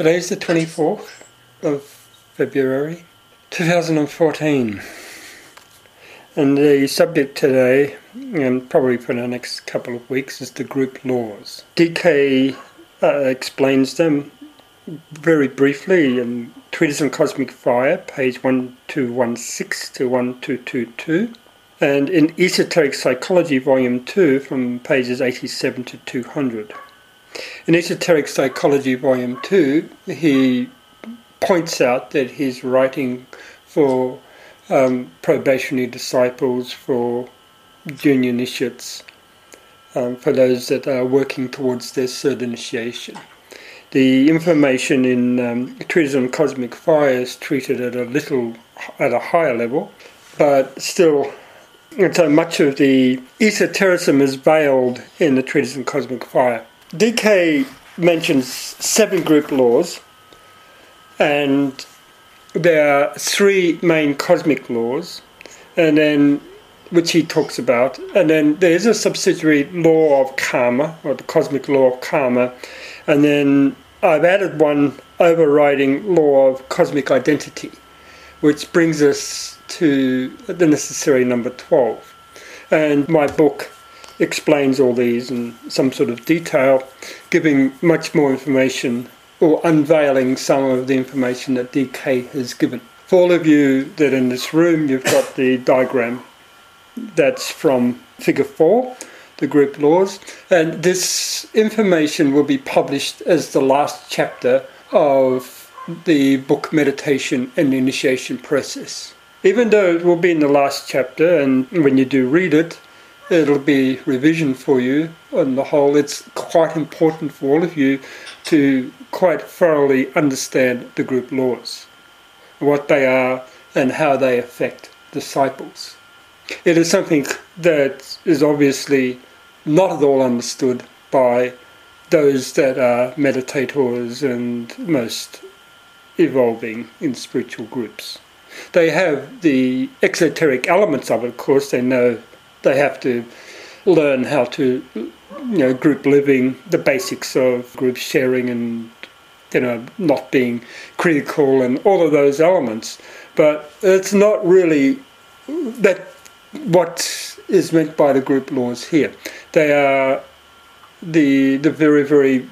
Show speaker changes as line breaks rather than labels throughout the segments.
Today's the 24th of February 2014. And the subject today, and probably for the next couple of weeks, is the group laws. DK uh, explains them very briefly in Treatise on Cosmic Fire, page 1216 to 1222, and in Esoteric Psychology, volume 2, from pages 87 to 200. In Esoteric Psychology, volume 2, he points out that he's writing for um, probationary disciples, for junior initiates, um, for those that are working towards their third initiation. The information in um, Treatise on Cosmic Fire is treated at a little, at a higher level, but still, so much of the esotericism is veiled in the Treatise on Cosmic Fire. DK mentions seven group laws, and there are three main cosmic laws, and then which he talks about, and then there's a subsidiary law of karma, or the cosmic law of karma, and then I've added one overriding law of cosmic identity, which brings us to the necessary number 12. And my book explains all these in some sort of detail, giving much more information or unveiling some of the information that DK has given. For all of you that in this room, you've got the diagram that's from figure 4 the group laws. And this information will be published as the last chapter of the book Meditation and Initiation Process. Even though it will be in the last chapter, and when you do read it, it'll be revision for you. On the whole, it's quite important for all of you to quite thoroughly understand the group laws, what they are, and how they affect disciples. It is something that is obviously not at all understood by those that are meditators and most evolving in spiritual groups. They have the exoteric elements of it, of course, they know they have to learn how to, you know, group living, the basics of group sharing and, you know, not being critical and all of those elements. But it's not really that what is meant by the group laws here. They are the the very very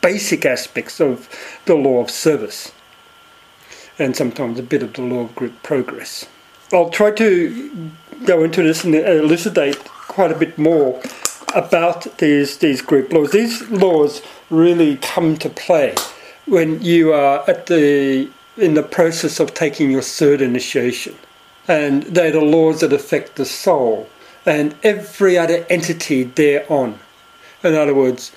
basic aspects of the law of service, and sometimes a bit of the law of group progress. I'll try to go into this and elucidate quite a bit more about these these group laws. These laws really come to play when you are at the in the process of taking your third initiation, and they're the laws that affect the soul and every other entity thereon. In other words,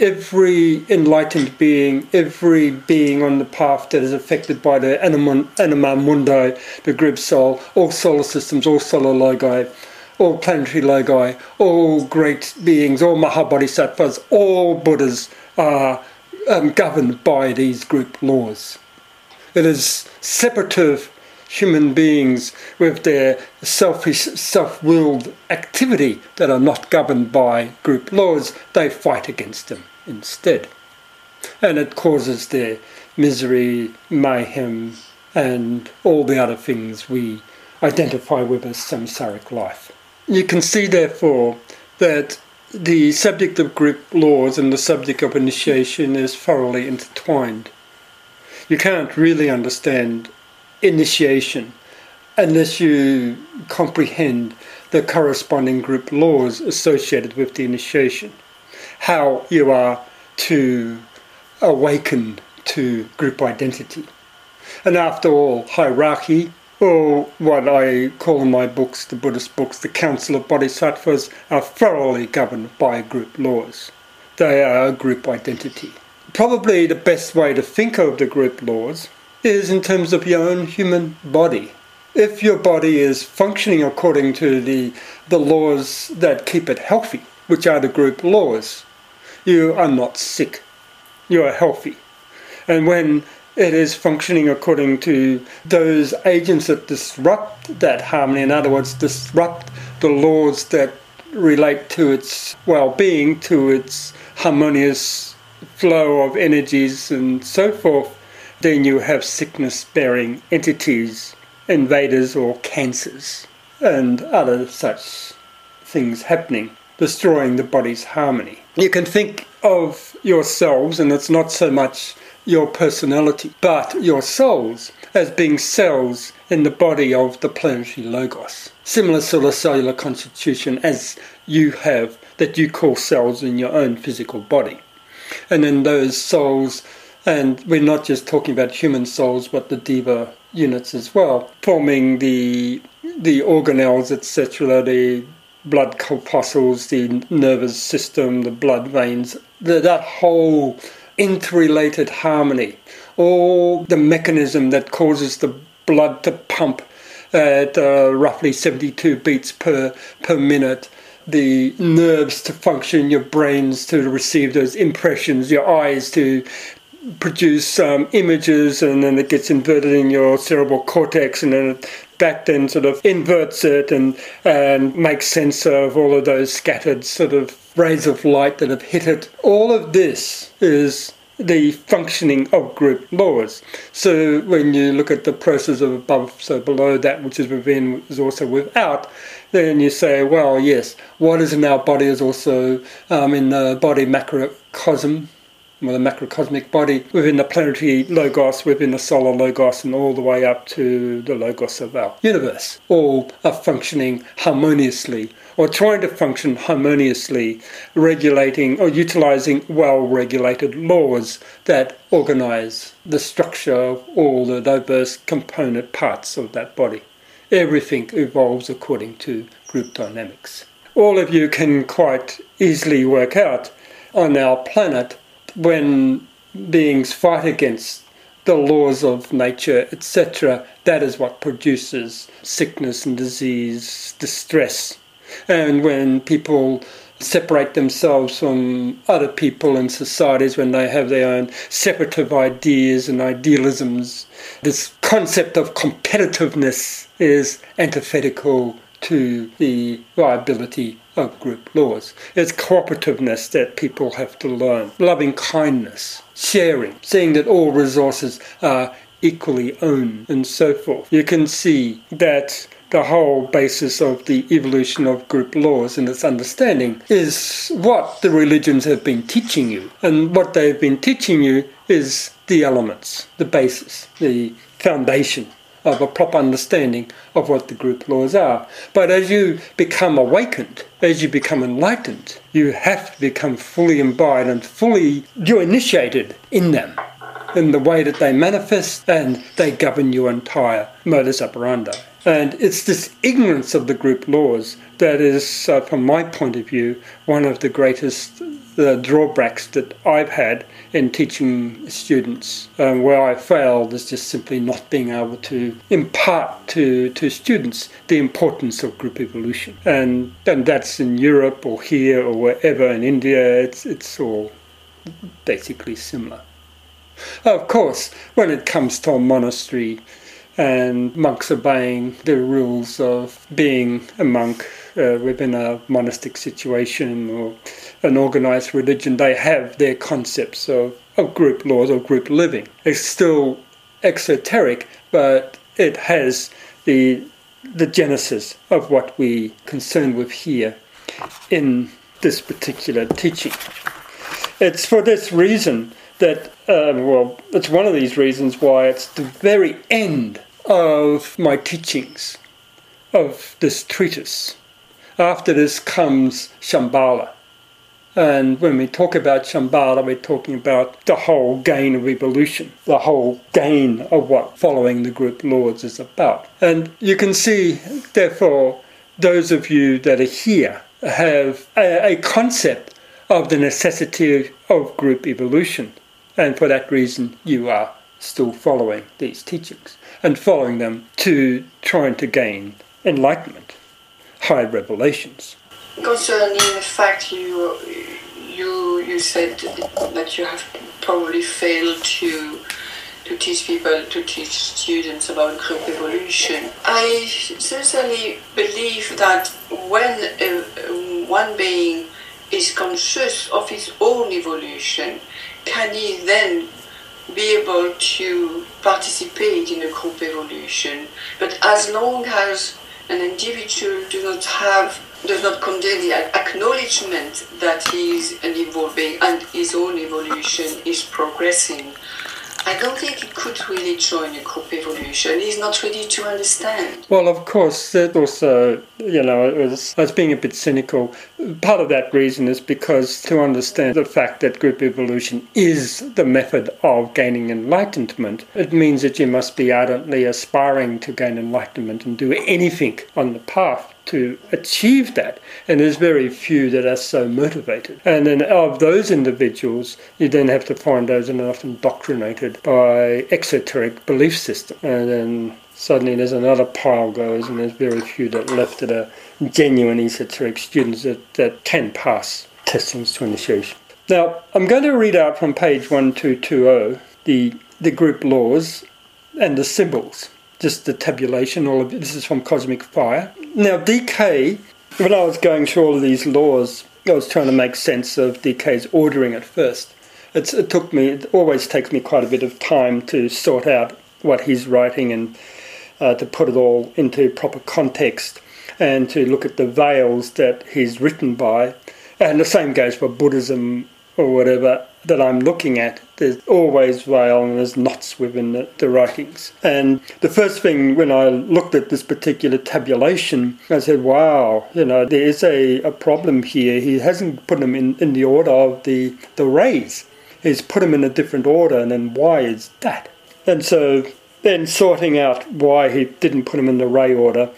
every enlightened being, every being on the path that is affected by the anima, anima mundi, the group soul, all solar systems, all solar logi, all planetary logi, all great beings, all Mahabodhisattvas, all Buddhas are um, governed by these group laws. It is separative human beings with their selfish, self willed activity that are not governed by group laws, they fight against them instead. And it causes their misery, mayhem, and all the other things we identify with as samsaric life. You can see, therefore, that the subject of group laws and the subject of initiation is thoroughly intertwined. You can't really understand initiation unless you comprehend the corresponding group laws associated with the initiation. How you are to awaken to group identity. And after all, hierarchy, or what I call in my books, the Buddhist books, the Council of Bodhisattvas, are thoroughly governed by group laws. They are a group identity. Probably the best way to think of the group laws is in terms of your own human body. If your body is functioning according to the, the laws that keep it healthy, which are the group laws, you are not sick. You are healthy. And when it is functioning according to those agents that disrupt that harmony, in other words, disrupt the laws that relate to its well being, to its harmonious flow of energies and so forth, then you have sickness bearing entities, invaders or cancers, and other such things happening, destroying the body's harmony. You can think of yourselves, and it's not so much your personality, but your souls as being cells in the body of the planetary logos. Similar sort of cellular constitution as you have that you call cells in your own physical body. And then those souls, and we're not just talking about human souls, but the deva units as well, forming the the organelles, etc., the blood corpuscles, the nervous system, the blood veins, the, that whole interrelated harmony, all the mechanism that causes the blood to pump at uh, roughly 72 beats per, per minute, the nerves to function, your brains to receive those impressions, your eyes to produce um, images, and then it gets inverted in your cerebral cortex, and then that then sort of inverts it and and makes sense of all of those scattered sort of rays of light that have hit it. All of this is the functioning of group laws. So when you look at the process of above, so below that which is within is also without, then you say, well, yes, what is in our body is also um, in the body macrocosm, or a macrocosmic body within the planetary logos, within the solar logos, and all the way up to the logos of our universe. All are functioning harmoniously or trying to function harmoniously, regulating or utilizing well regulated laws that organize the structure of all the diverse component parts of that body. Everything evolves according to group dynamics. All of you can quite easily work out on our planet when beings fight against the laws of nature, etc., that is what produces sickness and disease, distress, and when people separate themselves from other people and societies when they have their own separative ideas and idealisms. This concept of competitiveness is antithetical to the viability of group laws. It's cooperativeness that people have to learn, loving kindness, sharing, seeing that all resources are equally owned, and so forth. You can see that the whole basis of the evolution of group laws and its understanding is what the religions have been teaching you. And what they've been teaching you is the elements, the basis, the foundation of a proper understanding of what the group laws are. But as you become awakened, as you become enlightened, you have to become fully imbibed and fully, you're initiated in them in the way that they manifest and they govern your entire modus operandi. And it's this ignorance of the group laws that is, uh, from my point of view, one of the greatest uh, drawbacks that I've had in teaching students. Um, where I failed is just simply not being able to impart to, to students the importance of group evolution. And, and that's in Europe or here or wherever in India, it's, it's all basically similar. Of course, when it comes to a monastery, and monks obeying the rules of being a monk uh, within a monastic situation or an organized religion, they have their concepts of, of group laws or group living. It's still exoteric, but it has the the genesis of what we concern with here in this particular teaching. It's for this reason that, um, well, it's one of these reasons why it's the very end of my teachings of this treatise. After this comes Shambhala. And when we talk about Shambhala, we're talking about the whole gain of evolution, the whole gain of what following the group laws is about. And you can see, therefore, those of you that are here have a, a concept of the necessity of group evolution. And for that reason, you are still following these teachings and following them to trying to gain enlightenment, high revelations.
Concerning the fact you you you said that you have probably failed to to teach people to teach students about group evolution. I sincerely believe that when uh, one being is conscious of his own evolution, can he then be able to participate in a group evolution? But as long as an individual does not have does not contain the acknowledgement that he is an evolving and his own evolution is progressing, I don't think he could really join a group evolution. He's not ready to understand.
Well, of course, that also, you know, was, I was being a bit cynical. Part of that reason is because to understand the fact that group evolution is the method of gaining enlightenment, it means that you must be ardently aspiring to gain enlightenment and do anything on the path to achieve that. And there's very few that are so motivated. And then of those individuals, you then have to find those that are often indoctrinated by exoteric belief system. And then suddenly there's another pile goes, and there's very few that left that are genuine esoteric students that, that can pass testings to initiation. Now, I'm going to read out from page 1220 the, the group laws and the symbols just the tabulation. All of. This is from Cosmic Fire. Now, DK, when I was going through all of these laws, I was trying to make sense of DK's ordering at first. It's, it took me, it always takes me quite a bit of time to sort out what he's writing and uh, to put it all into proper context and to look at the veils that he's written by. And the same goes for Buddhism or whatever that I'm looking at, there's always veil and there's knots within the, the, writings. And the first thing when I looked at this particular tabulation, I said, wow, you know, there is a, a problem here. He hasn't put them in, in the order of the, the rays. He's put them in a different order, and then why is that? And so then sorting out why he didn't put them in the ray order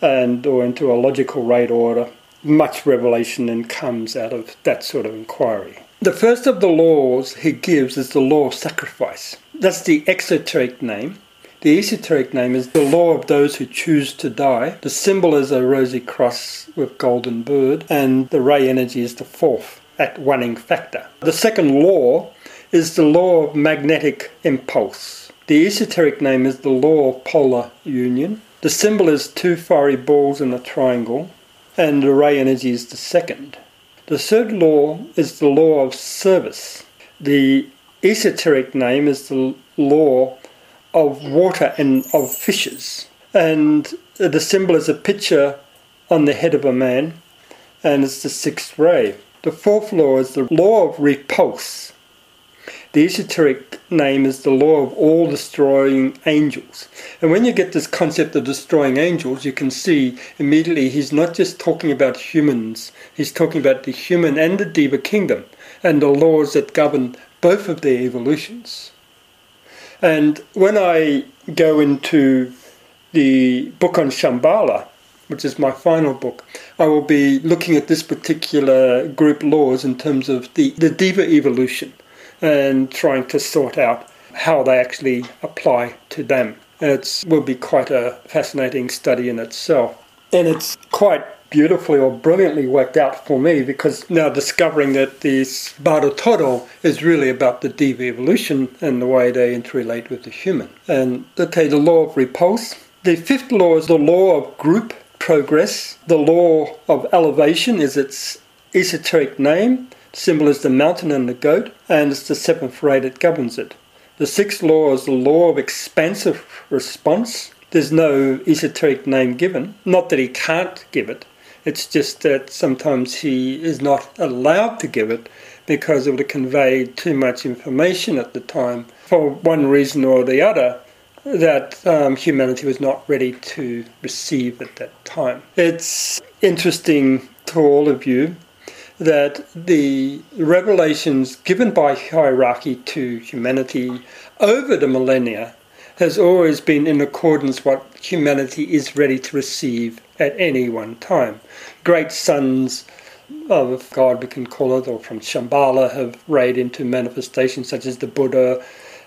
and or into a logical rate order, much revelation then comes out of that sort of inquiry. The first of the laws he gives is the law of sacrifice. That's the exoteric name. The esoteric name is the law of those who choose to die. The symbol is a rosy cross with golden bird, and the ray energy is the fourth at one factor. The second law is the law of magnetic impulse. The esoteric name is the law of polar union. The symbol is two fiery balls in a triangle, and the ray energy is the second. The third law is the law of service. The esoteric name is the law of water and of fishes. And the symbol is a pitcher on the head of a man, and it's the sixth ray. The fourth law is the law of repulse. The esoteric name is the law of all destroying angels. And when you get this concept of destroying angels, you can see immediately he's not just talking about humans, he's talking about the human and the Deva kingdom and the laws that govern both of their evolutions. And when I go into the book on Shambhala, which is my final book, I will be looking at this particular group laws in terms of the, the Deva evolution and trying to sort out how they actually apply to them. It will be quite a fascinating study in itself. And it's quite beautifully or brilliantly worked out for me because now discovering that this Bardo Thodol is really about the Deva evolution and the way they interrelate with the human. And okay, the law of repulse. The fifth law is the law of group progress. The law of elevation is its esoteric name symbol is the mountain and the goat, and it's the seventh ray that governs it. The sixth law is the law of expansive response. There's no esoteric name given. Not that he can't give it, it's just that sometimes he is not allowed to give it because it would convey too much information at the time for one reason or the other that um, humanity was not ready to receive at that time. It's interesting to all of you that the revelations given by hierarchy to humanity over the millennia has always been in accordance what humanity is ready to receive at any one time. Great sons of God, we can call it, or from Shambhala, have rayed into manifestations such as the Buddha,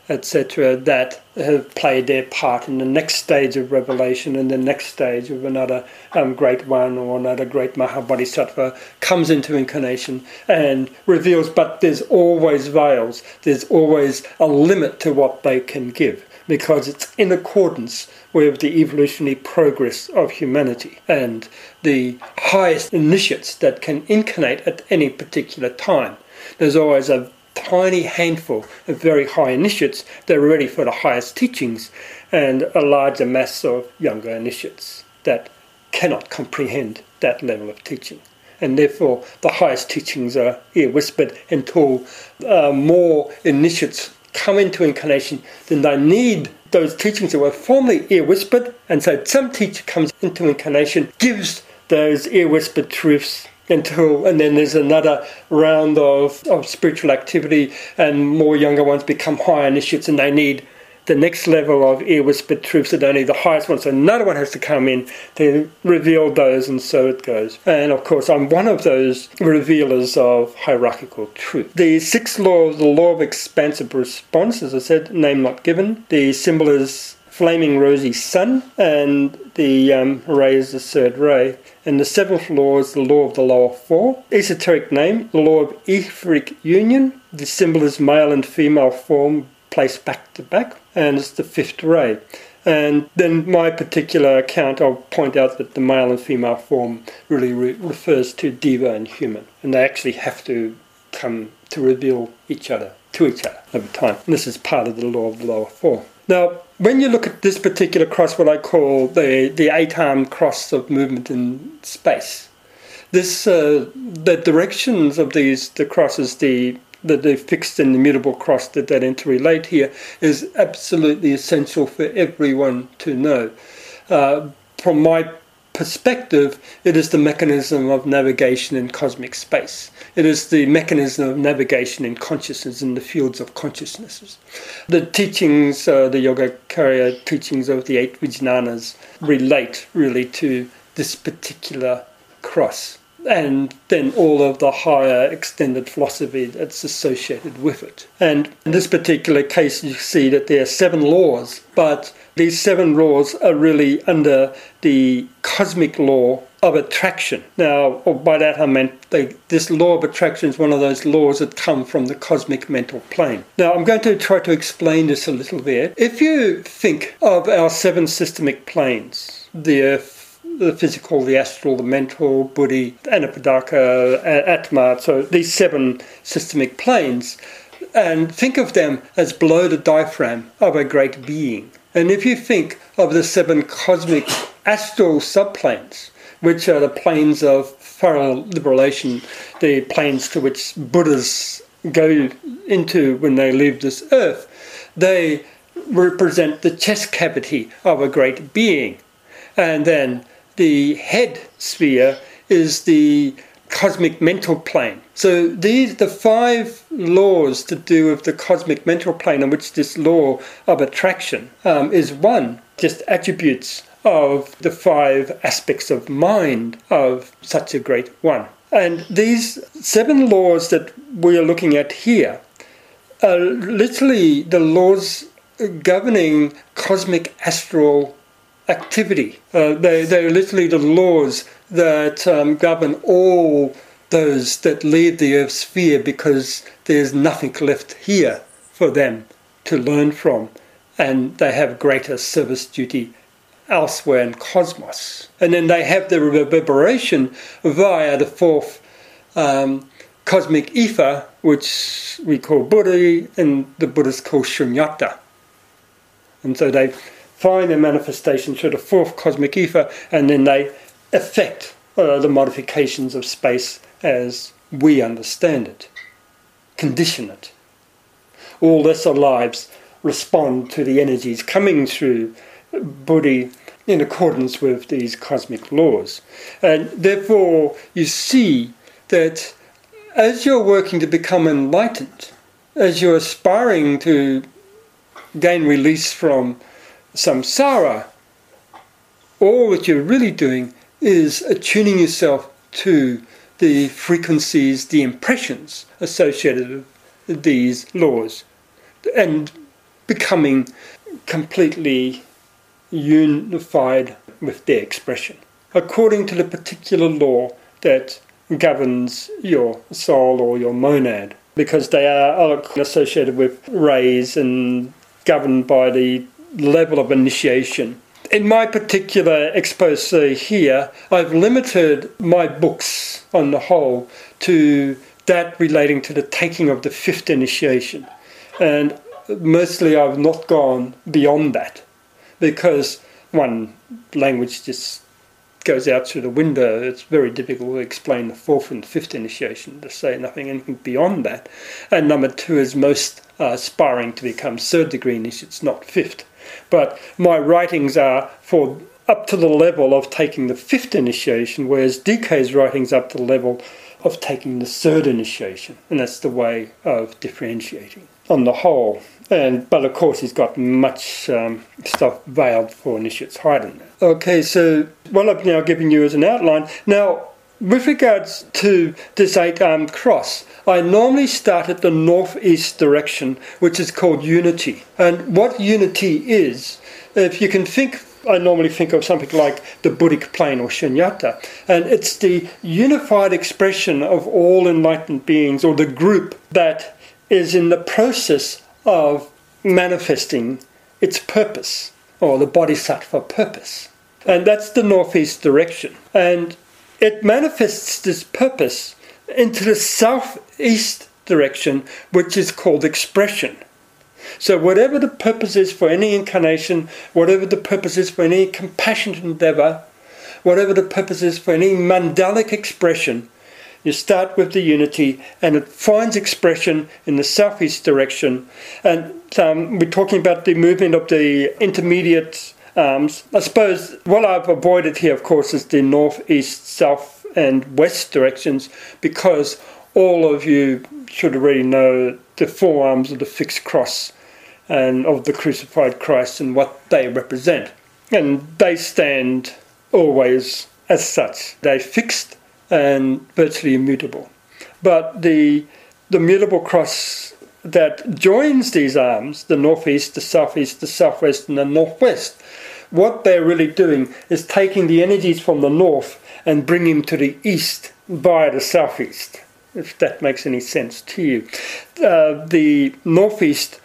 etc., that have played their part in the next stage of revelation and the next stage of another um, great one or another great Mahabodhisattva comes into incarnation and reveals, but there's always veils, there's always a limit to what they can give. because it's in accordance with the evolutionary progress of humanity and the highest initiates that can incarnate at any particular time. There's always a tiny handful of very high initiates that are ready for the highest teachings and a larger mass of younger initiates that cannot comprehend that level of teaching. And therefore, the highest teachings are ear whispered until uh, more initiates come into incarnation, then they need those teachings that were formerly ear whispered. And so, some teacher comes into incarnation, gives those ear whispered truths until and then there's another round of, of spiritual activity and more younger ones become higher initiates and they need the next level of ear whispered truths that only the highest one. So another one has to come in to reveal those, and so it goes. And of course, I'm one of those revealers of hierarchical truth. The sixth law the law of expansive response, as I said, name not given. The symbol is flaming rosy sun, and the um, ray is the third ray. And the seventh law is the law of the lower four. Esoteric name, the law of etheric union. The symbol is male and female form placed back to back, and it's the fifth ray. And then my particular account, I'll point out that the male and female form really re- refers to deva and human, and they actually have to come to reveal each other to each other over time. And this is part of the law of the lower four. Now, when you look at this particular cross, what I call the, the eight armed cross of movement in space, this uh, the directions of these the crosses, the the, the fixed and immutable cross that that interrelate here is absolutely essential for everyone to know. Uh, from my perspective, it is the mechanism of navigation in cosmic space. It is the mechanism of navigation in consciousness in the fields of consciousnesses. The teachings, uh, the Yogacarya teachings of the eight Vijnanas, relate really to this particular cross and then all of the higher extended philosophy that's associated with it. And in this particular case, you see that there are seven laws, but these seven laws are really under the cosmic law of attraction. Now, oh, by that I meant this law of attraction is one of those laws that come from the cosmic mental plane. Now, I'm going to try to explain this a little bit. If you think of our seven systemic planes, the earth, the physical, the astral, the mental, buddhi, anupadaka, atma, so these seven systemic planes, and think of them as below the diaphragm of a great being. And if you think of the seven cosmic astral subplanes, which are the planes of thorough liberation, the planes to which Buddhas go into when they leave this earth, they represent the chest cavity of a great being. And then the head sphere is the cosmic mental plane. So these the five laws to do with the cosmic mental plane on which this law of attraction um, is one, just attributes of the five aspects of mind of such a great one. And these seven laws that we are looking at here are literally the laws governing cosmic astral activity. Uh, they, they're literally the laws that um, govern all those that leave the earth sphere because there's nothing left here for them to learn from, and they have greater service duty elsewhere in cosmos. And then they have the reverberation via the fourth um, cosmic ether, which we call Buddhi, and the Buddhists call Shunyata. And so they find their manifestation through the fourth cosmic ether, and then they affect uh, the modifications of space as we understand it, condition it. All lesser lives respond to the energies coming through Buddhi in accordance with these cosmic laws. And therefore, you see that as you're working to become enlightened, as you're aspiring to gain release from samsara, all that you're really doing is attuning yourself to the frequencies, the impressions associated with these laws, and becoming completely unified with their expression, according to the particular law that governs your soul or your monad, because they are associated with rays and governed by the level of initiation. In my particular expose here, I've limited my books on the whole to that relating to the taking of the fifth initiation. And mostly I've not gone beyond that because one language just goes out through the window. It's very difficult to explain the fourth and fifth initiation to say nothing anything beyond that. And number two is most uh, aspiring to become third degree initiates, not fifth. But my writings are for up to the level of taking the fifth initiation, whereas DK's writings up to the level of taking the third initiation, and that's the way of differentiating on the whole. And but of course, he's got much um, stuff veiled for initiates hiding. There. Okay, so what I've now given you as an outline. Now, with regards to this eight-armed cross, I normally start at the northeast direction, which is called unity. And what unity is, if you can think I normally think of something like the Buddhic plane or shunyata, and it's the unified expression of all enlightened beings or the group that is in the process of manifesting its purpose or the bodhisattva purpose. And that's the northeast direction. And it manifests this purpose into the southeast direction, which is called expression. So, whatever the purpose is for any incarnation, whatever the purpose is for any compassionate endeavor, whatever the purpose is for any mandalic expression, you start with the unity and it finds expression in the southeast direction. And um, we're talking about the movement of the intermediate arms. I suppose what I've avoided here, of course, is the northeast, south, and west directions because all of you should already know the forearms of the fixed cross and of the crucified Christ and what they represent. And they stand always as such. They're fixed and virtually immutable. But the the mutable cross that joins these arms, the northeast, the southeast, the southwest, and the northwest, what they're really doing is taking the energies from the north and bring him to the east via the southeast if that makes any sense to you. Uh, the northeast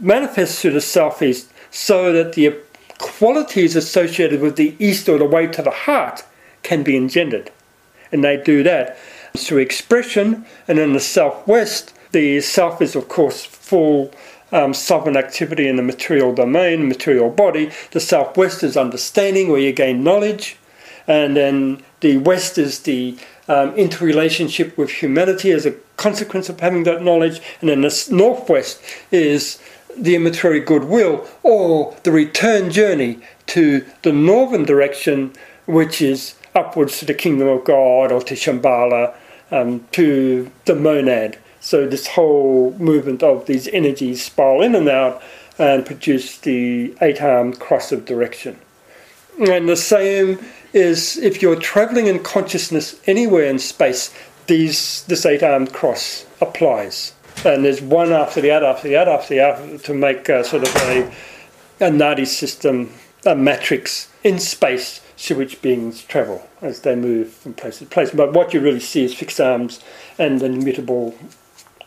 manifests to the southeast so that the qualities associated with the east or the way to the heart can be engendered. And they do that through expression, and in the southwest, the south is, of course, full um, southern activity in the material domain, material body. The southwest is understanding, where you gain knowledge, and then the west is the um, interrelationship with humanity as a consequence of having that knowledge, and then the northwest is the immaterial goodwill or the return journey to the northern direction, which is upwards to the kingdom of God or to Shambhala, um, to the monad. So this whole movement of these energies spiral in and out and produce the eight-armed cross of direction. And the same is if you're traveling in consciousness anywhere in space, these this eight-armed cross applies. And there's one after the other, after the other, after the other, to make a, sort of a, a nadi system, a matrix in space through which beings travel as they move from place to place. But what you really see is fixed arms and immutable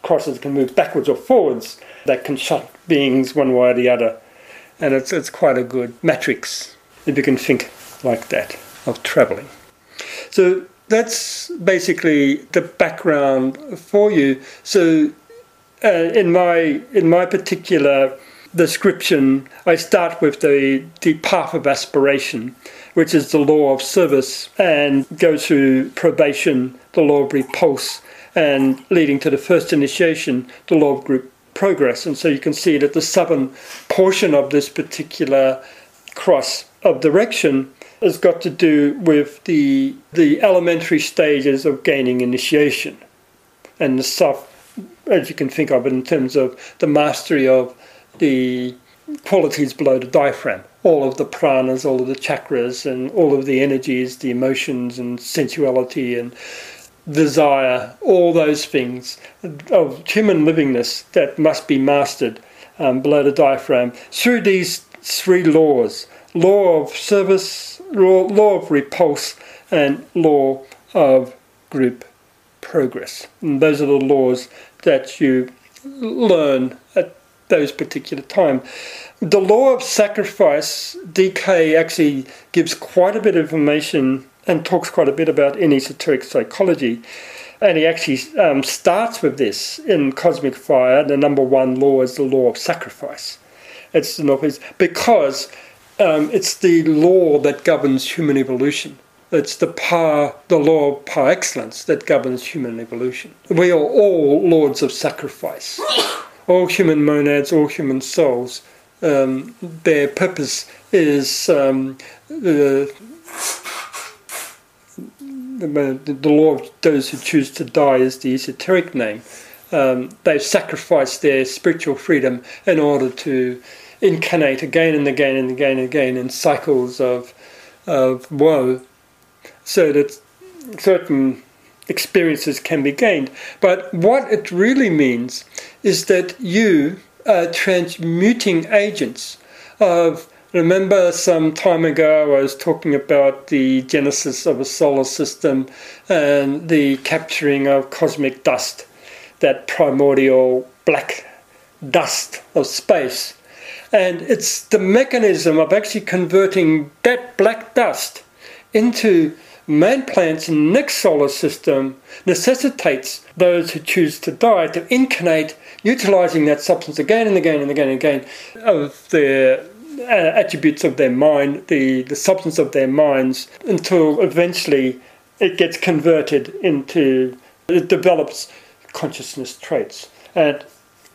crosses can move backwards or forwards that can shut beings one way or the other. And it's, it's quite a good matrix if you can think like that of traveling. So that's basically the background for you. So uh, in my in my particular description, I start with the the path of aspiration, which is the law of service, and go through probation, the law of repulse, and leading to the first initiation, the law of group progress. And so you can see that the southern portion of this particular cross of direction has got to do with the the elementary stages of gaining initiation and the stuff as you can think of it in terms of the mastery of the qualities below the diaphragm. All of the pranas all of the chakras and all of the energies the emotions and sensuality and desire all those things of human livingness that must be mastered um, below the diaphragm through these three laws law of service, law, law of repulse, and law of group progress. And those are the laws that you learn at those particular time. The law of sacrifice, DK actually gives quite a bit of information and talks quite a bit about in esoteric psychology. And he actually um, starts with this in Cosmic Fire. The number one law is the law of sacrifice. It's because um, it's the law that governs human evolution. It's the par, the law of par excellence that governs human evolution. We are all lords of sacrifice. all human monads, all human souls, um, their purpose is um, the, the, the, law of those who choose to die is the esoteric name. Um, they've sacrificed their spiritual freedom in order to incarnate again and again and again and again in cycles of of woe so that certain experiences can be gained. But what it really means is that you are transmuting agents of. Remember, some time ago, I was talking about the genesis of a solar system and the capturing of cosmic dust, that primordial black dust of space. And it's the mechanism of actually converting that black dust into main plants in the next solar system necessitates those who choose to die to incarnate utilizing that substance again and again and again and again of their uh, attributes of their mind, the, the substance of their minds, until eventually it gets converted into, it develops consciousness traits. And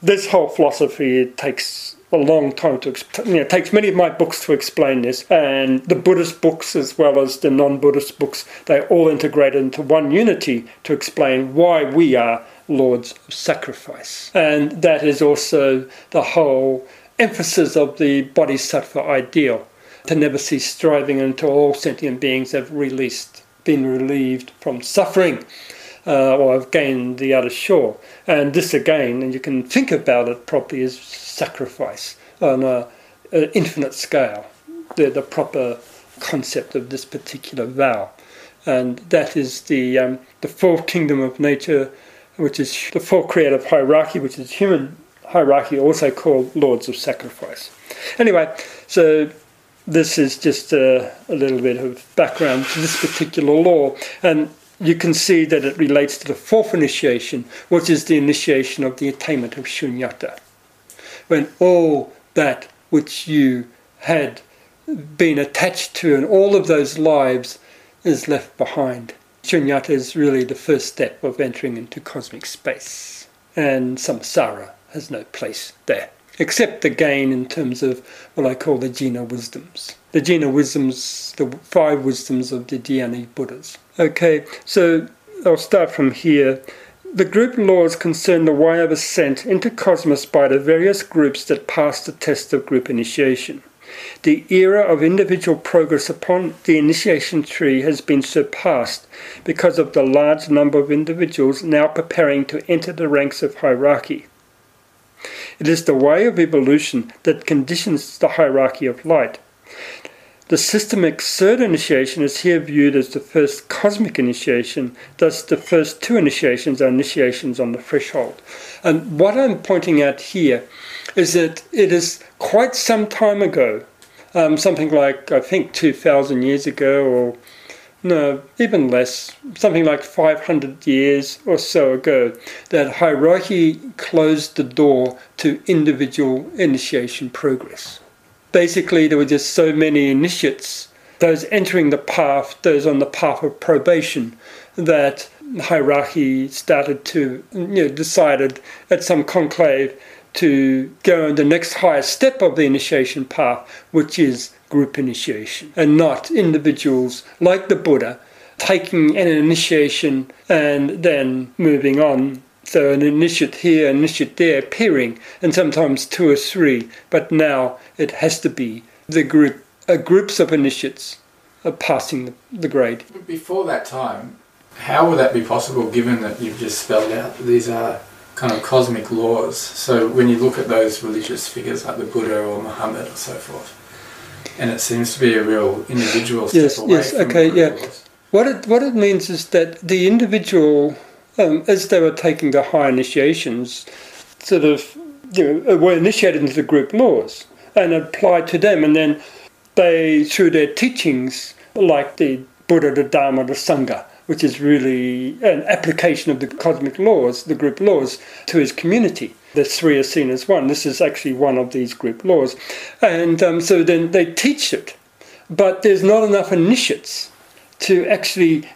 this whole philosophy takes a long time to you know, it takes many of my books to explain this and the buddhist books as well as the non-buddhist books they all integrate into one unity to explain why we are lords of sacrifice. And that is also the whole emphasis of the bodhisattva ideal to never cease striving until all sentient beings have released been relieved from suffering uh, or have gained the other shore. And this again, and you can think about it properly, is sacrifice on an infinite scale, the, the proper concept of this particular vow. And that is the, um, the fourth kingdom of nature, which is the four creative hierarchy, which is human hierarchy, also called lords of sacrifice. Anyway, so this is just a, a, little bit of background to this particular law. And you can see that it relates to the fourth initiation, which is the initiation of the attainment of shunyata. When all that which you had been attached to and all of those lives is left behind. Shunyata is really the first step of entering into cosmic space, and samsara has no place there except again in terms of what I call the Jina wisdoms. The Jina wisdoms, the five wisdoms of the Dhyani Buddhas. Okay, so I'll start from here. The group laws concern the way of ascent into cosmos by the various groups that pass the test of group initiation. The era of individual progress upon the initiation tree has been surpassed because of the large number of individuals now preparing to enter the ranks of hierarchy. It is the way of evolution that conditions the hierarchy of light. The systemic third initiation is here viewed as the first cosmic initiation, thus, the first two initiations are initiations on the threshold. And what I'm pointing at here is that it is quite some time ago, um, something like I think 2,000 years ago or no, even less, something like 500 years or so ago, that hierarchy closed the door to individual initiation progress. Basically, there were just so many initiates, those entering the path, those on the path of probation, that hierarchy started to, you know, decided at some conclave to go on the next highest step of the initiation path, which is group initiation and not individuals like the Buddha taking an initiation and then moving on. So an initiate here, an initiate there appearing, and sometimes two or three, but now it has to be the group, uh, groups of initiates are passing the, the grade.
Before that time, how would that be possible given that you've just spelled out these are kind of cosmic laws? So when you look at those religious figures like the Buddha or Muhammad or so forth, and it seems to be a real individual
yes, yes, okay, yeah.
laws.
What it what it means is that the individual, um, as they were taking the high initiations, sort of you know, were initiated into the group laws and applied to them, and then they, through their teachings, like the Buddha, the Dharma, the Sangha, which is really an application of the cosmic laws, the group laws, to his community. The three are seen as one. This is actually one of these group laws. And um, so then they teach it, but there's not enough initiates to actually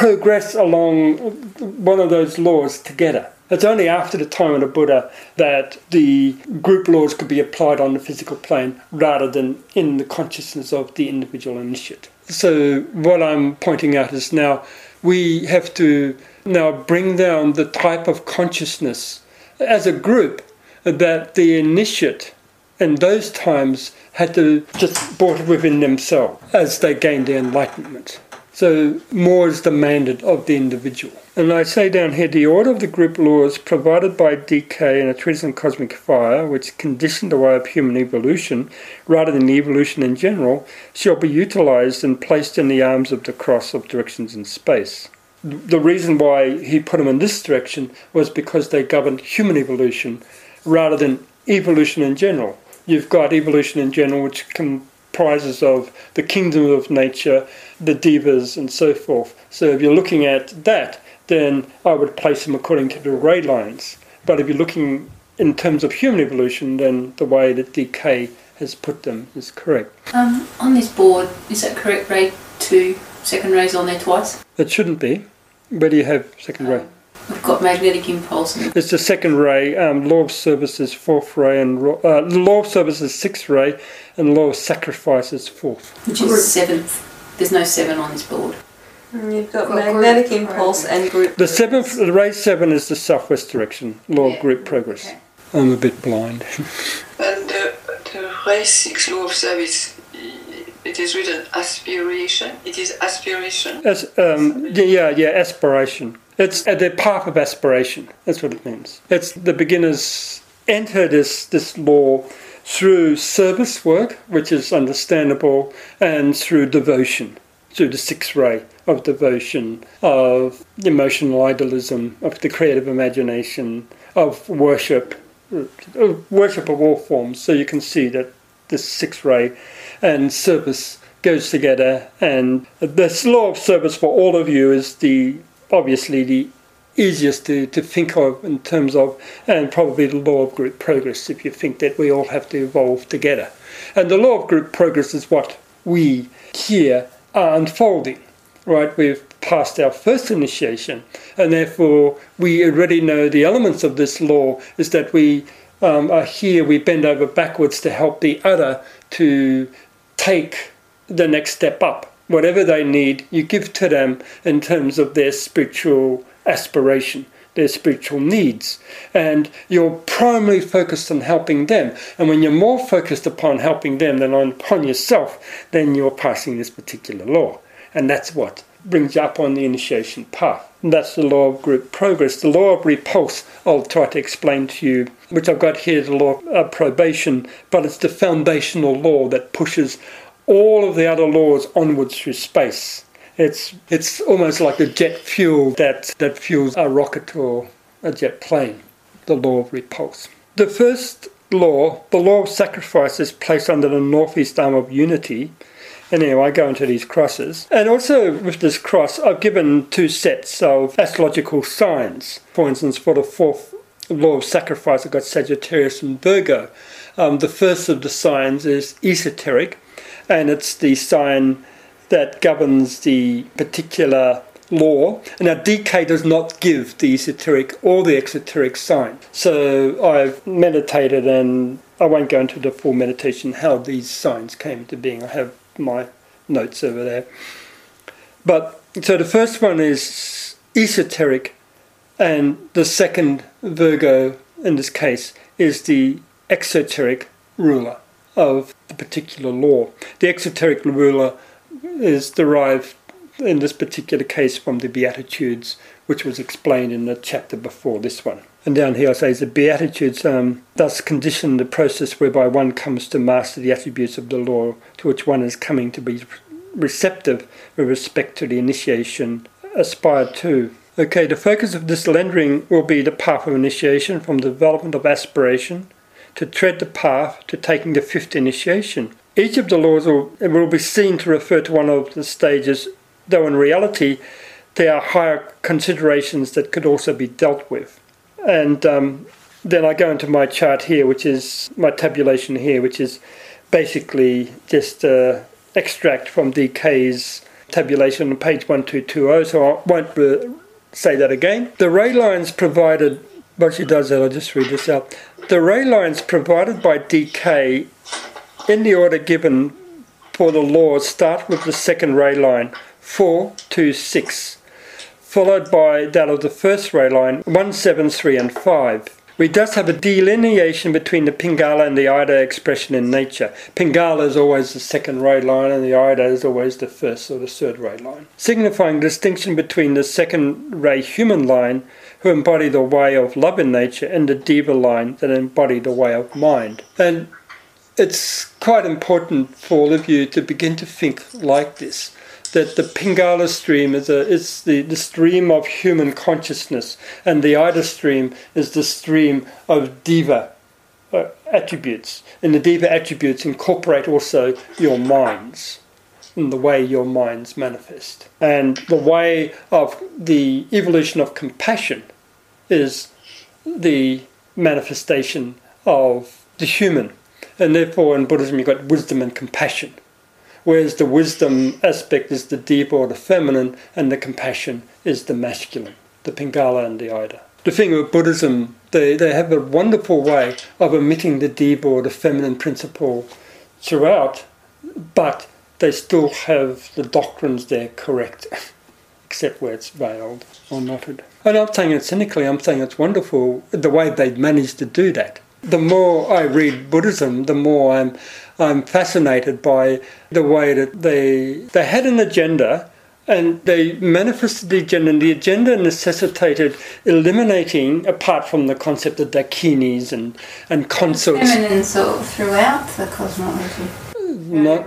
progress along one of those laws together. It's only after the time of the Buddha that the group laws could be applied on the physical plane rather than in the consciousness of the individual initiate. So, what I'm pointing out is now we have to now bring down the type of consciousness as a group that the initiate in those times had to just brought within themselves as they gained their enlightenment. So more is demanded of the individual. And I say down here the order of the group laws provided by DK in a treatise on cosmic fire, which conditioned the way of human evolution rather than evolution in general, shall be utilized and placed in the arms of the cross of directions in space. The reason why he put them in this direction was because they governed human evolution rather than evolution in general. You've got evolution in general, which comprises of the kingdom of nature, the devas, and so forth. So if you're looking at that, then I would place them according to the ray lines. But if you're looking in terms of human evolution, then the way that DK has put them is correct.
Um, on this board, is that correct, Ray? Two second rays on there twice?
It shouldn't be. Where do you have second ray?
We've got magnetic impulse.
It's the second ray. Um, law of service is fourth ray, and uh, law of service is sixth ray, and law of sacrifice is fourth.
which is seventh. There's no seven on this board.
And You've got
Got
magnetic
group
impulse
progress.
and group.
The seventh, the ray seven is the southwest direction. Law
Yeah.
of group progress.
Okay.
I'm a bit blind.
And the, the race six law of service, it is written aspiration. It is aspiration.
As, um, yeah, yeah, aspiration. It's at the path of aspiration. That's what it means. It's the beginners enter this this law through service work, which is understandable, and through devotion, through the sixth ray of devotion, of emotional idealism, of the creative imagination, of worship, worship of all forms. So you can see that this sixth ray and service goes together, and this law of service for all of you is the obviously the easiest to, to think of in terms of, and probably the law of group progress if you think that we all have to evolve together. And the law of group progress is what we here are unfolding, right? We've passed our first initiation, and therefore we already know the elements of this law is that we um, are here, we bend over backwards to help the other to take the next step up. Whatever they need, you give to them in terms of their spiritual aspiration, their spiritual needs. And you're primarily focused on helping them. And when you're more focused upon helping them than on, upon yourself, then you're passing this particular law. And that's what brings you up on the initiation path. And that's the law of group progress. The law of repulse, I'll try to explain to you, which I've got here, the law of uh, probation, but it's the foundational law that pushes all of the other laws onwards through space. It's it's almost like the jet fuel that, that fuels a rocket or a jet plane, the law of repulse. The first law, the law of sacrifice, is placed under the northeast arm of unity. Anyway, I go into these crosses. And also with this cross, I've given two sets of astrological signs. For instance, for the fourth law of sacrifice, I've got Sagittarius and Virgo. Um, the first of the signs is esoteric, and it's the sign that governs the particular law. Now, DK does not give the esoteric or the exoteric sign. So I've meditated, and I won't go into the full meditation how these signs came into being. I have my notes over there. But so the first one is esoteric, and the second Virgo in this case is the exoteric ruler of the particular law. The exoteric ruler is derived in this particular case from the Beatitudes, which was explained in the chapter before this one. And down here I say the Beatitudes um, thus condition the process whereby one comes to master the attributes of the law to which one is coming to be receptive with respect to the initiation aspired to. Okay, the focus of this rendering will be the path of initiation from the development of aspiration to tread the path to taking the fifth initiation. Each of the laws will, will be seen to refer to one of the stages, though in reality there are higher considerations that could also be dealt with. And um, then I go into my chart here, which is my tabulation here, which is basically just uh, extract from DK's tabulation on page 1220, so I won't re- say that again. The ray lines provided, but she does that, I'll just read this out. The ray lines provided by DK in the order given for the laws start with the second ray line, 4, 2, 6, followed by that of the first ray line, 1, 7, 3, and 5. We thus have a delineation between the Pingala and the Ida expression in nature. Pingala is always the second ray line and the Ida is always the first or the third ray line, signifying distinction between the second ray human line, who embody the way of love in nature, and the Deva line that embody the way of mind. And it's quite important for all of you to begin to think like this that the Pingala stream is, a, is the, the stream of human consciousness, and the Ida stream is the stream of Deva uh, attributes. And the Deva attributes incorporate also your minds and the way your minds manifest. And the way of the evolution of compassion is the manifestation of the human. And therefore, in Buddhism, you've got wisdom and compassion whereas the wisdom aspect is the deep or the feminine, and the compassion is the masculine, the Pingala and the Ida. The thing with Buddhism, they, they have a wonderful way of omitting the deep or the feminine principle throughout, but they still have the doctrines there correct, except where it's veiled or knotted. And I'm not saying it cynically, I'm saying it's wonderful the way they've managed to do that. The more I read Buddhism, the more I'm I'm fascinated by the way that they they had an agenda and they manifested the agenda and the agenda necessitated eliminating apart from the concept of dakinis and, and consorts.
Feminine sort of throughout the cosmology.
No,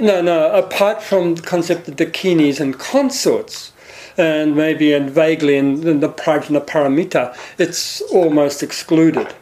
no, no, apart from the concept of dakinis and consorts and maybe and vaguely in, in the Prajna Paramita, it's almost excluded.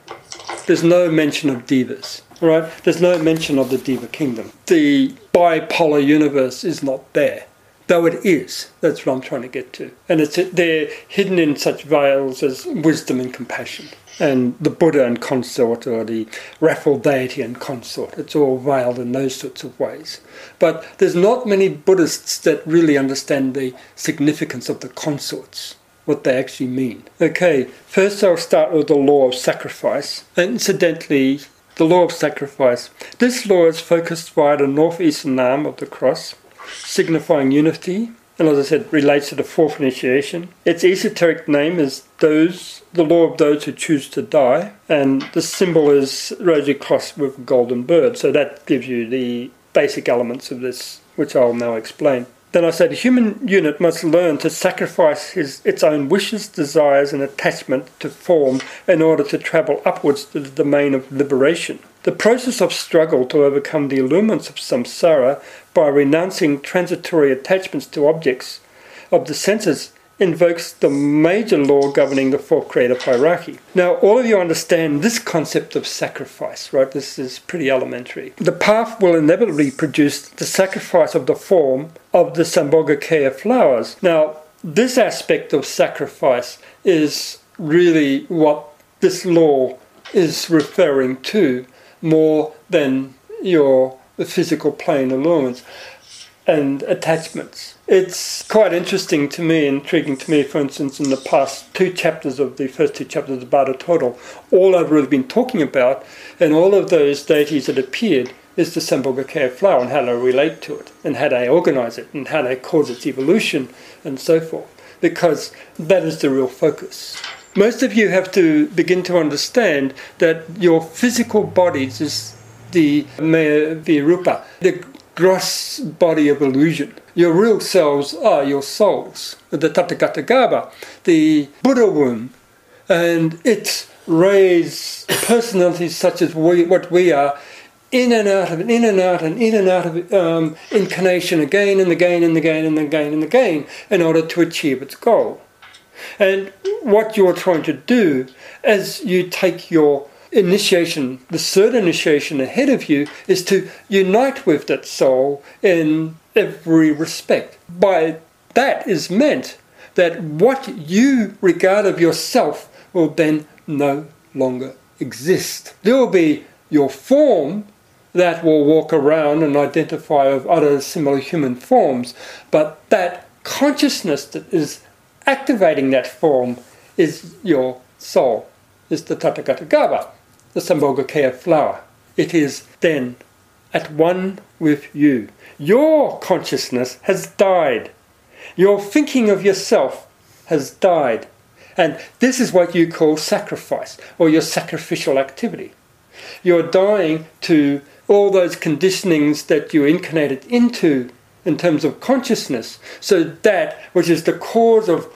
There's no mention of devas right? There's no mention of the Deva kingdom. The bipolar universe is not there, though it is. That's what I'm trying to get to. And it's they're hidden in such veils as wisdom and compassion. And the Buddha and consort, or the wrathful deity and consort, it's all veiled in those sorts of ways. But there's not many Buddhists that really understand the significance of the consorts what they actually mean. Okay, first I'll start with the law of sacrifice. Incidentally, the law of sacrifice. This law is focused via the northeastern arm of the cross, signifying unity, and as I said, relates to the fourth initiation. Its esoteric name is those, the law of those who choose to die, and the symbol is rosy cross with golden bird. So that gives you the basic elements of this, which I'll now explain. Then I said, human unit must learn to sacrifice his, its own wishes, desires, and attachment to form in order to travel upwards to the domain of liberation. The process of struggle to overcome the allurements of samsara by renouncing transitory attachments to objects of the senses invokes the major law governing the four creative hierarchy. Now, all of you understand this concept of sacrifice, right? This is pretty elementary. The path will inevitably produce the sacrifice of the form of the Sambhogakaya flowers. Now, this aspect of sacrifice is really what this law is referring to more than your the physical plane allurements and attachments. It's quite interesting to me, intriguing to me, for instance, in the past two chapters of the first two chapters of Bardo Thodol, all I've really been talking about, and all of those deities that appeared, is the Sambhogakaya flower and how they relate to it, and how they organize it, and how they cause its evolution, and so forth. Because that is the real focus. Most of you have to begin to understand that your physical body is the Maya Virupa, the gross body of illusion. Your real selves are your souls, the Tathagata Garbha, the Buddha womb, and its rays, personalities such as we, what we are, in and out of it, in and out and in and out of um, incarnation again and again and again and again and again in order to achieve its goal. And what you're trying to do as you take your initiation, the third initiation ahead of you, is to unite with that soul in every respect. By that is meant that what you regard of yourself will then no longer exist. There will be your form that will walk around and identify with other similar human forms, but that consciousness that is activating that form is your soul, is the Tathagata the Sambhogakaya flower. It is then at one with you. Your consciousness has died. Your thinking of yourself has died. And this is what you call sacrifice or your sacrificial activity. You're dying to all those conditionings that you incarnated into in terms of consciousness. So that which is the cause of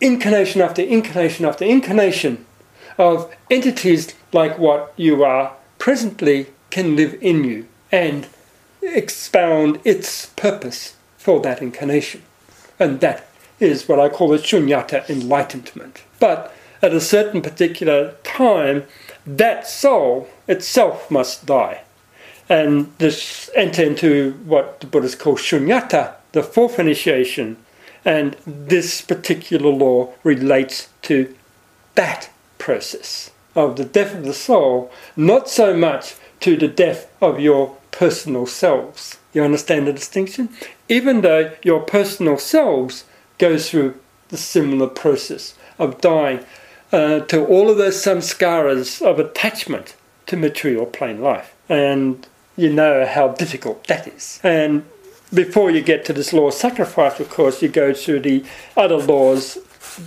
incarnation after incarnation after incarnation of entities like what you are presently can live in you and expound its purpose for that incarnation. And that is what I call the shunyata enlightenment. But at a certain particular time, that soul itself must die. And this enter into what the Buddhists call shunyata, the fourth initiation. And this particular law relates to that process of the death of the soul, not so much to the death of your personal selves. You understand the distinction? Even though your personal selves goes through the similar process of dying uh, to all of those samskaras of attachment to material plane life. And you know how difficult that is. And before you get to this law of sacrifice, of course, you go through the other laws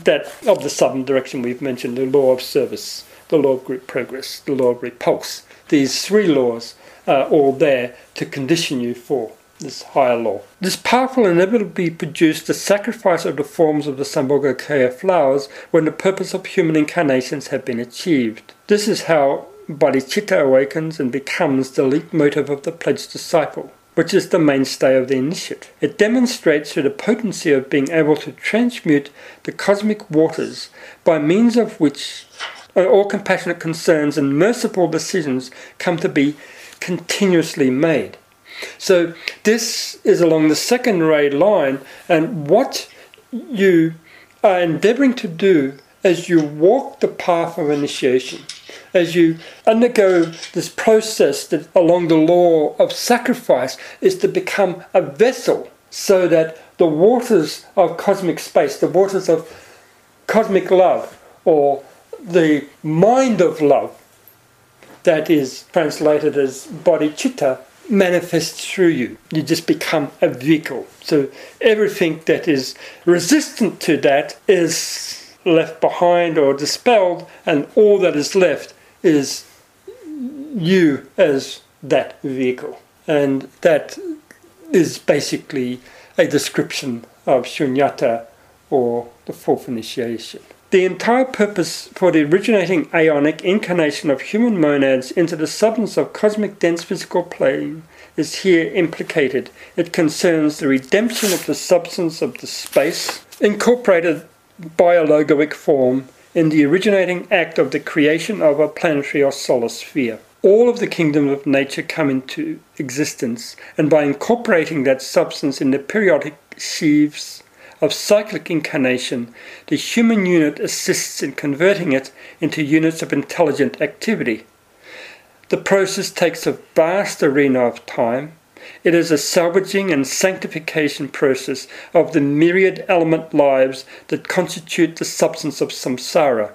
that of the southern direction we've mentioned, the law of service, the law of group progress, the law of repulse. These three laws are all there to condition you for this higher law. This path will inevitably produce the sacrifice of the forms of the Sambhogakaya flowers when the purpose of human incarnations have been achieved. This is how bodhicitta awakens and becomes the leitmotif of the pledged disciple, which is the mainstay of the initiate. It demonstrates the potency of being able to transmute the cosmic waters by means of which uh, all compassionate concerns and merciful decisions come to be continuously made. So this is along the second ray line, and what you are endeavoring to do as you walk the path of initiation, as you undergo this process that along the law of sacrifice is to become a vessel so that the waters of cosmic space, the waters of cosmic love, or the mind of love, that is translated as bodhicitta, manifests through you. You just become a vehicle. So everything that is resistant to that is left behind or dispelled, and all that is left is you as that vehicle. And that is basically a description of shunyata or the fourth initiation. The entire purpose for the originating aeonic incarnation of human monads into the substance of cosmic dense physical plane is here implicated. It concerns the redemption of the substance of the space, incorporated by a logoic form, in the originating act of the creation of a planetary or solar sphere. All of the kingdoms of nature come into existence, and by incorporating that substance in the periodic sheaves of cyclic incarnation, the human unit assists in converting it into units of intelligent activity. The process takes a vast arena of time. It is a salvaging and sanctification process of the myriad element lives that constitute the substance of samsara.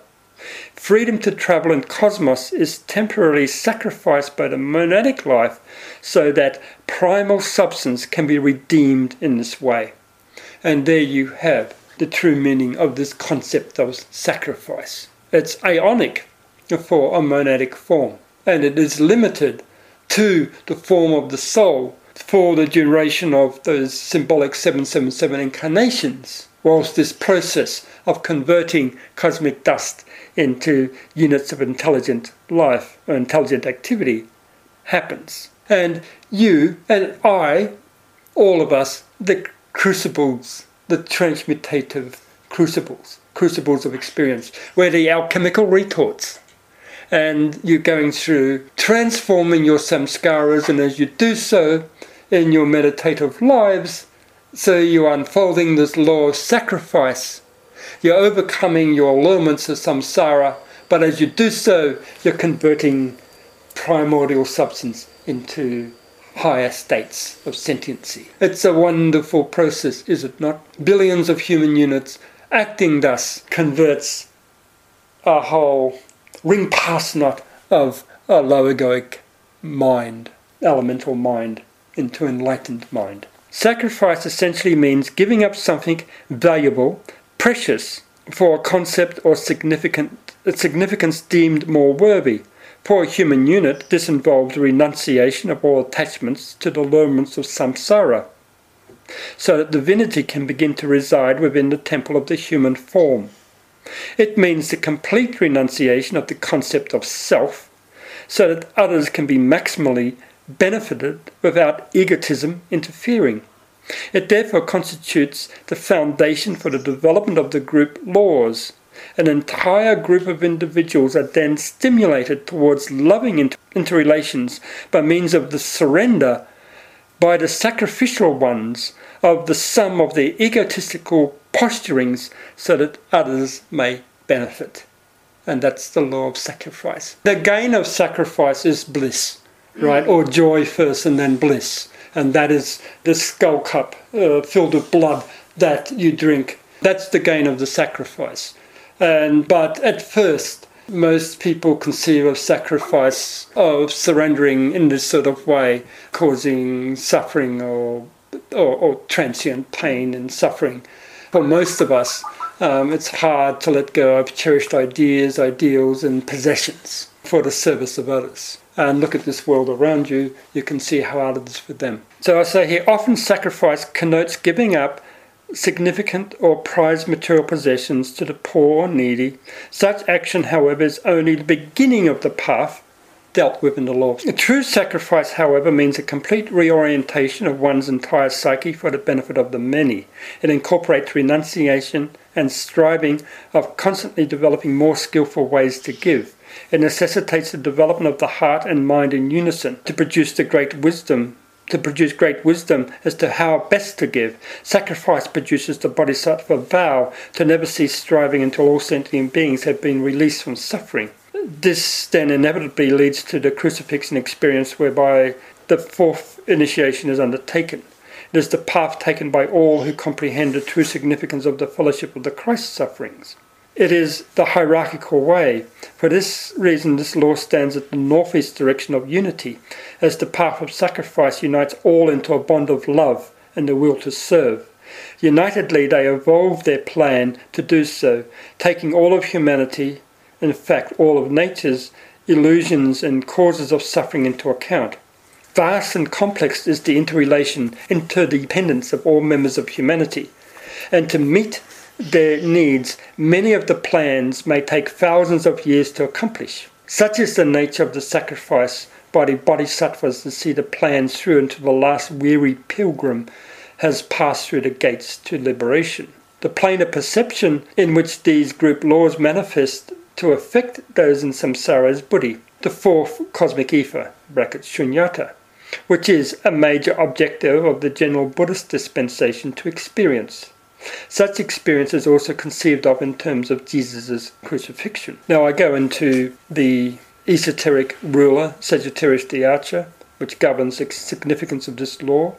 Freedom to travel in cosmos is temporarily sacrificed by the monadic life so that primal substance can be redeemed in this way. And there you have the true meaning of this concept of sacrifice. It's aeonic for a monadic form, and it is limited to the form of the soul for the duration of those symbolic 777 incarnations, whilst this process of converting cosmic dust into units of intelligent life or intelligent activity happens. And you and I, all of us, the crucibles, the transmutative crucibles, crucibles of experience, where the alchemical retorts. And you're going through transforming your samskaras, and as you do so in your meditative lives, so you're unfolding this law of sacrifice. You're overcoming your allurements of samsara, but as you do so, you're converting primordial substance into higher states of sentiency. It's a wonderful process, is it not? Billions of human units acting thus converts a whole ring pass not of a low egoic mind, elemental mind, into enlightened mind. Sacrifice essentially means giving up something valuable, precious, for a concept or significant, significance deemed more worthy. For a human unit, this involves renunciation of all attachments to the allurements of samsara, so that divinity can begin to reside within the temple of the human form. It means the complete renunciation of the concept of self, so that others can be maximally benefited without egotism interfering. It therefore constitutes the foundation for the development of the group laws an entire group of individuals are then stimulated towards loving inter- interrelations by means of the surrender by the sacrificial ones of the sum of their egotistical posturings so that others may benefit. And that's the law of sacrifice. The gain of sacrifice is bliss, right? Or joy first and then bliss. And that is the skull cup uh, filled with blood that you drink. That's the gain of the sacrifice. And, but at first, most people conceive of sacrifice, of surrendering in this sort of way, causing suffering or, or, or transient pain and suffering. For most of us, um, it's hard to let go of cherished ideas, ideals, and possessions for the service of others. And look at this world around you, you can see how hard it is for them. So I say here often sacrifice connotes giving up significant or prized material possessions to the poor or needy. Such action, however, is only the beginning of the path dealt with in the law. A true sacrifice, however, means a complete reorientation of one's entire psyche for the benefit of the many. It incorporates renunciation and striving of constantly developing more skillful ways to give. It necessitates the development of the heart and mind in unison to produce the great wisdom to produce great wisdom as to how best to give. Sacrifice produces the bodhisattva vow to never cease striving until all sentient beings have been released from suffering. This then inevitably leads to the crucifixion experience whereby the fourth initiation is undertaken. It is the path taken by all who comprehend the true significance of the fellowship of the Christ sufferings. It is the hierarchical way. For this reason, this law stands at the northeast direction of unity, as the path of sacrifice unites all into a bond of love and the will to serve. Unitedly, they evolve their plan to do so, taking all of humanity, in fact, all of nature's illusions and causes of suffering into account. Vast and complex is the interrelation, interdependence of all members of humanity. And to meet their needs, many of the plans may take thousands of years to accomplish. Such is the nature of the sacrifice by the bodhisattvas to see the plans through until the last weary pilgrim has passed through the gates to liberation. The plane of perception in which these group laws manifest to affect those in samsara is buddhi, the fourth cosmic ether, brackets shunyata, which is a major objective of the general Buddhist dispensation to experience. Such experience is also conceived of in terms of Jesus' crucifixion. Now I go into the esoteric ruler, Sagittarius the Archer, which governs the significance of this law.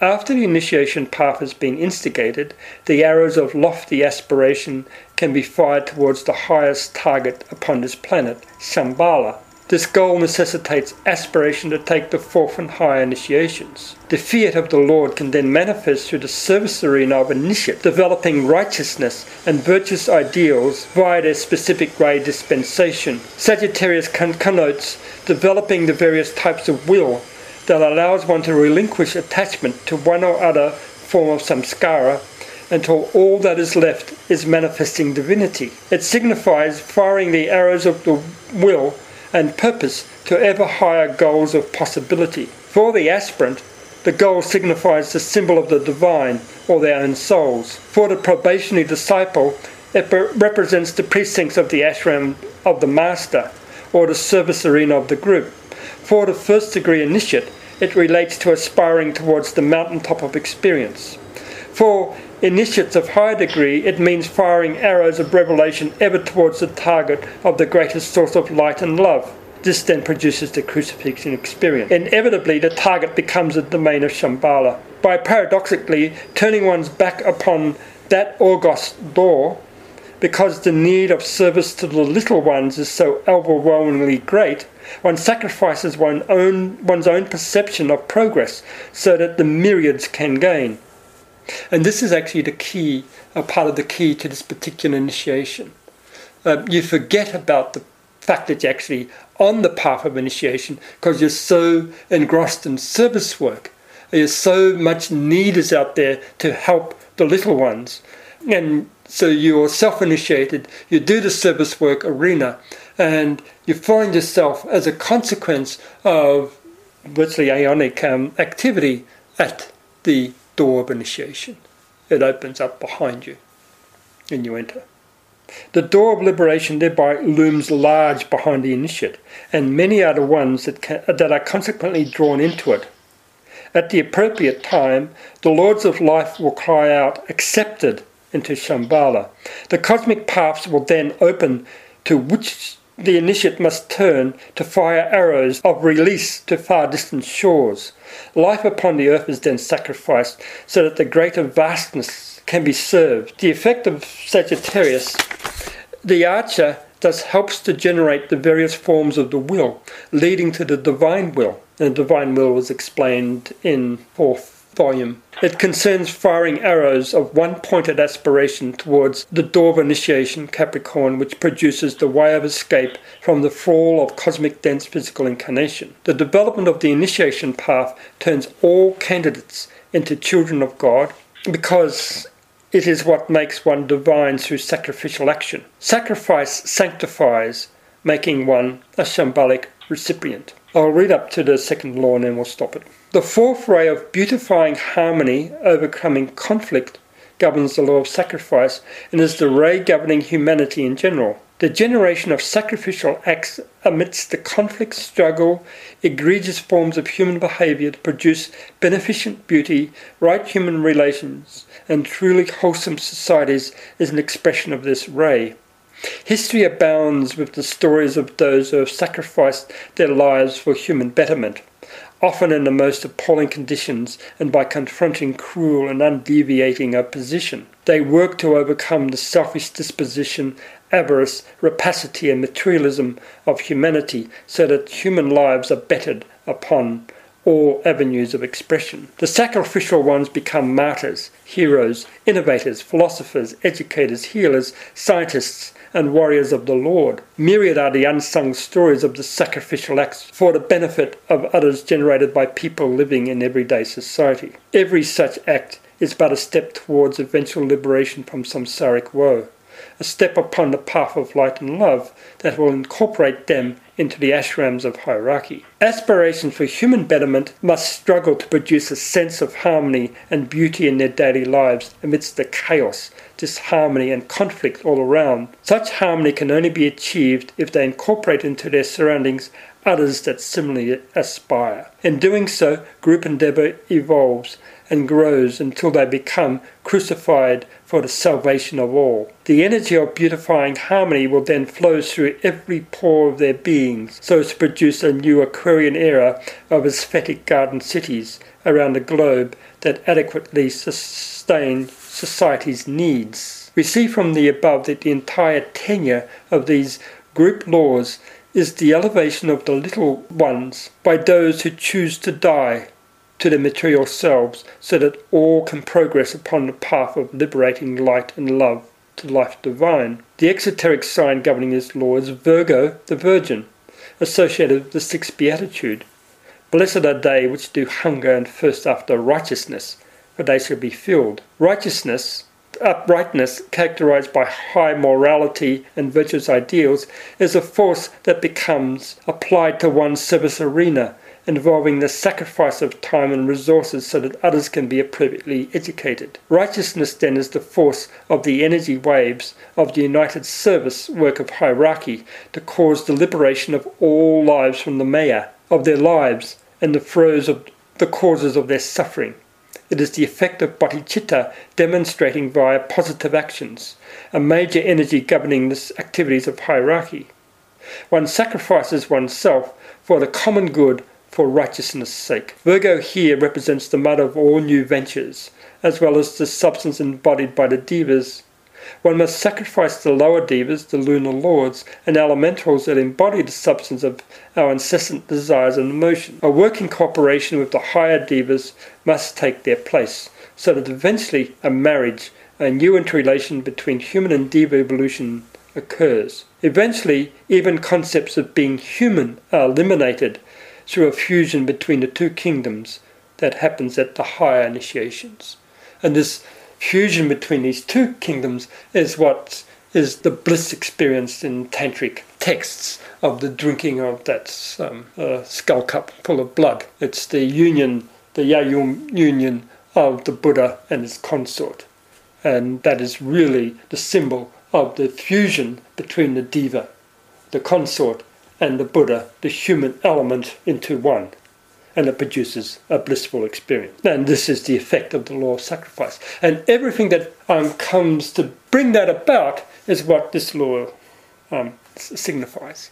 After the initiation path has been instigated, the arrows of lofty aspiration can be fired towards the highest target upon this planet, Shambhala, this goal necessitates aspiration to take the fourth and higher initiations. The fiat of the Lord can then manifest through the service arena of initiate, developing righteousness and virtuous ideals via their specific grade dispensation. Sagittarius connotes developing the various types of will that allows one to relinquish attachment to one or other form of samskara until all that is left is manifesting divinity. It signifies firing the arrows of the will and purpose to ever higher goals of possibility. For the aspirant, the goal signifies the symbol of the divine or their own souls. For the probationary disciple, It represents the precincts of the ashram of the master or the service arena of the group. For the first degree initiate, it relates to aspiring towards the mountaintop of experience. For initiates of high degree, it means firing arrows of revelation ever towards the target of the greatest source of light and love. This then produces the crucifixion experience. Inevitably, the target becomes the domain of Shambhala. By paradoxically turning one's back upon that august door, because the need of service to the little ones is so overwhelmingly great, one sacrifices one's own, one's own perception of progress so that the myriads can gain. And this is actually the key, a part of the key to this particular initiation. Uh, you forget about the fact that you're actually on the path of initiation because you're so engrossed in service work. There's so much need is out there to help the little ones. And so you're self initiated, you do the service work arena, and you find yourself as a consequence of virtually aeonic um, activity at the door of initiation. It opens up behind you and you enter. The door of liberation thereby looms large behind the initiate, and many are the ones that, can, that are consequently drawn into it. At the appropriate time, the Lords of Life will cry out, accepted, into Shambhala. The cosmic paths will then open to which the initiate must turn to fire arrows of release to far distant shores. Life upon the earth is then sacrificed so that the greater vastness can be served. The effect of Sagittarius, the archer thus helps to generate the various forms of the will, leading to the divine will. And the divine will was explained in fourth volume. It concerns firing arrows of one pointed aspiration towards the door of initiation, Capricorn, which produces the way of escape from the fall of cosmic dense physical incarnation. The development of the initiation path turns all candidates into children of God because it is what makes one divine through sacrificial action. Sacrifice sanctifies, making one a shambhalic recipient. I'll read up to the second law and then we'll stop it. The fourth ray of beautifying harmony, overcoming conflict, governs the law of sacrifice and is the ray governing humanity in general. The generation of sacrificial acts amidst the conflict, struggle, egregious forms of human behavior to produce beneficent beauty, right human relations, and truly wholesome societies is an expression of this ray. History abounds with the stories of those who have sacrificed their lives for human betterment, often in the most appalling conditions and by confronting cruel and undeviating opposition. They work to overcome the selfish disposition, avarice, rapacity, and materialism of humanity so that human lives are bettered upon all avenues of expression. The sacrificial ones become martyrs, heroes, innovators, philosophers, educators, healers, scientists, and warriors of the Lord. Myriad are the unsung stories of the sacrificial acts for the benefit of others generated by people living in everyday society. Every such act is but a step towards eventual liberation from samsaric woe, a step upon the path of light and love that will incorporate them into the ashrams of hierarchy. Aspirations for human betterment must struggle to produce a sense of harmony and beauty in their daily lives amidst the chaos, disharmony, and conflict all around. Such harmony can only be achieved if they incorporate into their surroundings others that similarly aspire. In doing so, group endeavour evolves and grows until they become crucified for the salvation of all. The energy of beautifying harmony will then flow through every pore of their beings, so as to produce a new Aquarian era of aesthetic garden cities around the globe that adequately sustain society's needs. We see from the above that the entire tenure of these group laws is the elevation of the little ones by those who choose to die to their material selves so that all can progress upon the path of liberating light and love to life divine. The exoteric sign governing this law is Virgo, the Virgin, associated with the sixth beatitude. Blessed are they which do hunger and thirst after righteousness, for they shall be filled. Righteousness, uprightness, characterized by high morality and virtuous ideals, is a force that becomes applied to one's service arena involving the sacrifice of time and resources so that others can be appropriately educated. Righteousness then is the force of the energy waves of the united service work of hierarchy to cause the liberation of all lives from the maya, of their lives, and the throes of the causes of their suffering. It is the effect of bodhicitta demonstrating via positive actions, a major energy governing the activities of hierarchy. One sacrifices oneself for the common good for righteousness' sake. Virgo here represents the mother of all new ventures, as well as the substance embodied by the devas. One must sacrifice the lower devas, the lunar lords, and elementals that embody the substance of our incessant desires and emotions. A working cooperation with the higher devas must take their place, so that eventually a marriage, a new interrelation between human and deva evolution occurs. Eventually, even concepts of being human are eliminated through a fusion between the two kingdoms that happens at the higher initiations. And this fusion between these two kingdoms is what is the bliss experienced in tantric texts of the drinking of that um, uh, skull cup full of blood. It's the union, the Yab-Yum union of the Buddha and his consort. And that is really the symbol of the fusion between the deva, the consort, and the Buddha, the human element, into one. And it produces a blissful experience. And this is the effect of the law of sacrifice. And everything that um, comes to bring that about is what this law um, signifies.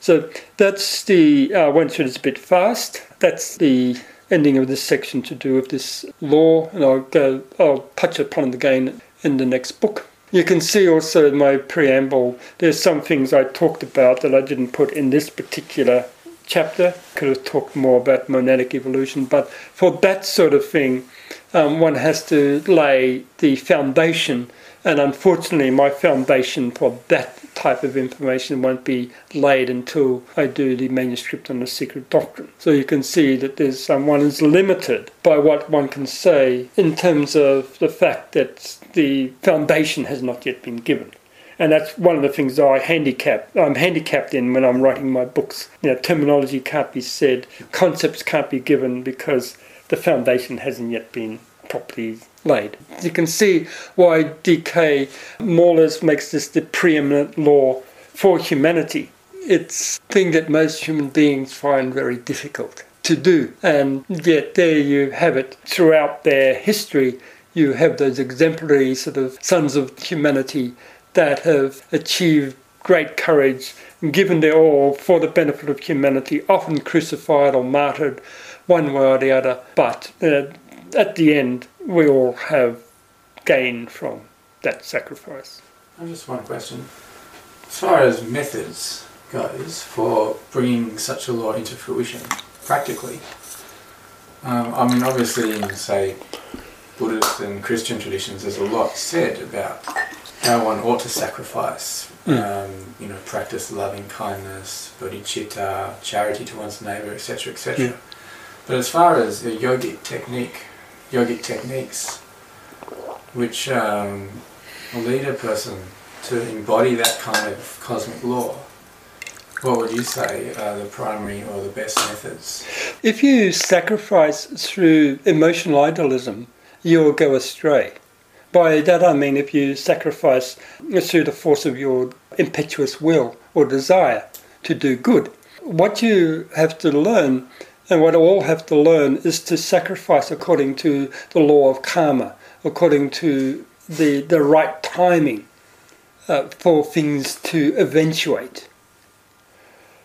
So that's the, uh, through this a bit fast. That's the ending of this section to do with this law, and I'll go, I'll touch upon it again in the next book. You can see also in my preamble, there's some things I talked about that I didn't put in this particular chapter. Could have talked more about monadic evolution, but for that sort of thing, um, one has to lay the foundation. And unfortunately, my foundation for that type of information won't be laid until I do the manuscript on the secret doctrine. So you can see that there's one is limited by what one can say in terms of the fact that the foundation has not yet been given. And that's one of the things I handicap. I'm handicapped in when I'm writing my books. You know, terminology can't be said, concepts can't be given because the foundation hasn't yet been properly laid. You can see why DK Moeller makes this the preeminent law for humanity. It's a thing that most human beings find very difficult to do. And yet there you have it throughout their history you have those exemplary sort of sons of humanity that have achieved great courage and given their all for the benefit of humanity, often crucified or martyred one way or the other. But uh, at the end, we all have gained from that sacrifice.
Just one question. As far as methods goes for bringing such a law into fruition, practically, um, I mean, obviously, in, say, Buddhist and Christian traditions, there's a lot said about how one ought to sacrifice, mm. um, you know, practice loving kindness, bodhicitta, charity to one's neighbor, etc., etc. Yeah. But as far as the yogic technique, yogic techniques, which um, lead a person to embody that kind of cosmic law, what would you say are the primary or the best methods?
If you sacrifice through emotional idealism, you'll go astray. By that I mean if you sacrifice through the force of your impetuous will or desire to do good. What you have to learn, and what all have to learn, is to sacrifice according to the law of karma, according to the, the right timing uh, for things to eventuate.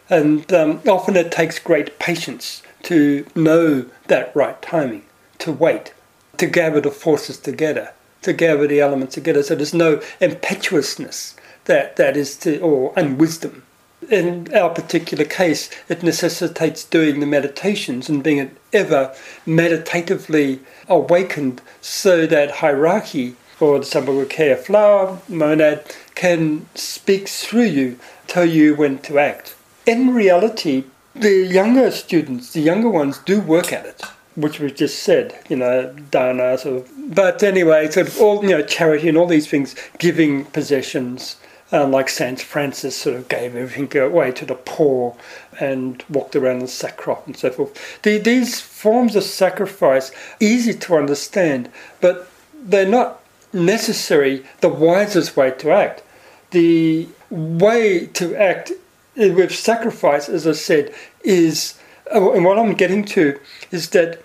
And um, often it takes great patience to know that right timing, to wait to gather the forces together, to gather the elements together. So there's no impetuousness that, that is to, or unwisdom. In our particular case, it necessitates doing the meditations and being ever meditatively awakened so that hierarchy or the Sambhogakaya flower, monad, can speak through you, tell you when to act. In reality, the younger students, the younger ones, do work at it which we've just said, you know, dana sort of. But anyway, sort of all you know, charity and all these things, giving possessions, um, like Saint Francis sort of gave everything away to the poor and walked around in sackcloth and so forth. The, these forms of sacrifice, easy to understand, but they're not necessary the wisest way to act. The way to act with sacrifice, as I said, is, and what I'm getting to is that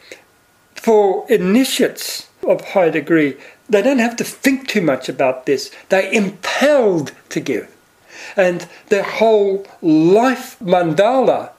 for initiates of high degree, they don't have to think too much about this. They're impelled to give. And their whole life mandala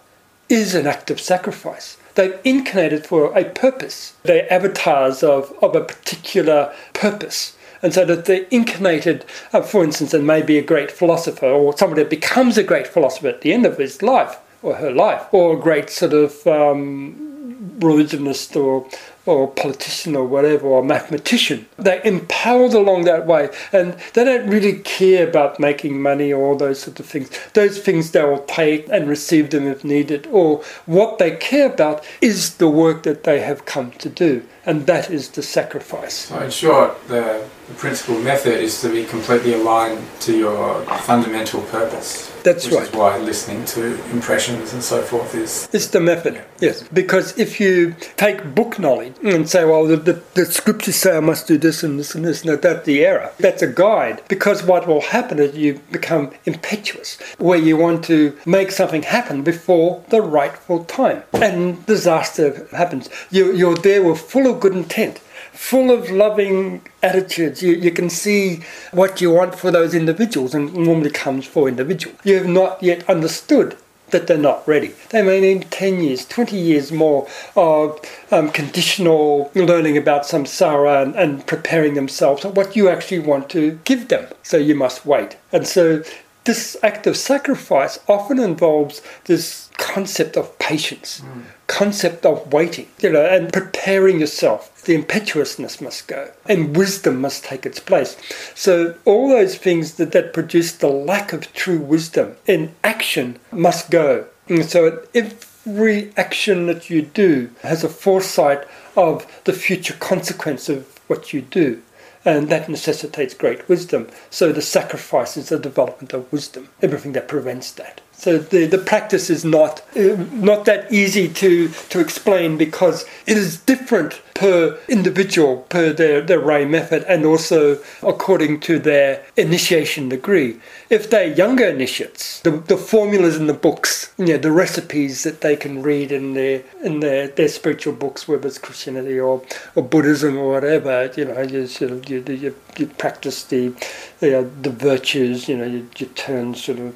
is an act of sacrifice. They've incarnated for a purpose. They're avatars of, of a particular purpose. And so that they're incarnated, uh, for instance, and maybe a great philosopher or somebody that becomes a great philosopher at the end of his life or her life, or a great sort of um, religionist or or politician or whatever, or mathematician. They're empowered along that way, and they don't really care about making money or all those sort of things. Those things they will take and receive them if needed, or what they care about is the work that they have come to do, and that is the sacrifice.
So, in short, the, the principal method is to be completely aligned to your fundamental purpose.
That's
which
right.
is why listening to impressions and so forth is.
It's the method, yes. Because if you take book knowledge and say, well, the, the, the scriptures say I must do this and this and this, no, that's the error. That's a guide. Because what will happen is you become impetuous, where you want to make something happen before the rightful time. And disaster happens. You, you're there with full of good intent full of loving attitudes. You, you can see what you want for those individuals, and normally comes for individuals. You have not yet understood that they're not ready. They may need 10 years, 20 years more of um, conditional learning about samsara and, and preparing themselves for what you actually want to give them. So you must wait. And so this act of sacrifice often involves this concept of patience, mm. concept of waiting, you know, and preparing yourself. The impetuousness must go, and wisdom must take its place. So all those things that, that produce the lack of true wisdom in action must go. And so every action that you do has a foresight of the future consequence of what you do and that necessitates great wisdom. So the sacrifice is the development of wisdom, everything that prevents that. So the, the practice is not uh, not that easy to, to explain because it is different per individual, per their, their Ray method, and also according to their initiation degree. If they're younger initiates, the, the formulas in the books, you know, the recipes that they can read in their in their, their spiritual books, whether it's Christianity or, or Buddhism or whatever, you know, you sort of you, you, you practice the you know, the virtues, you know, you, you turn sort of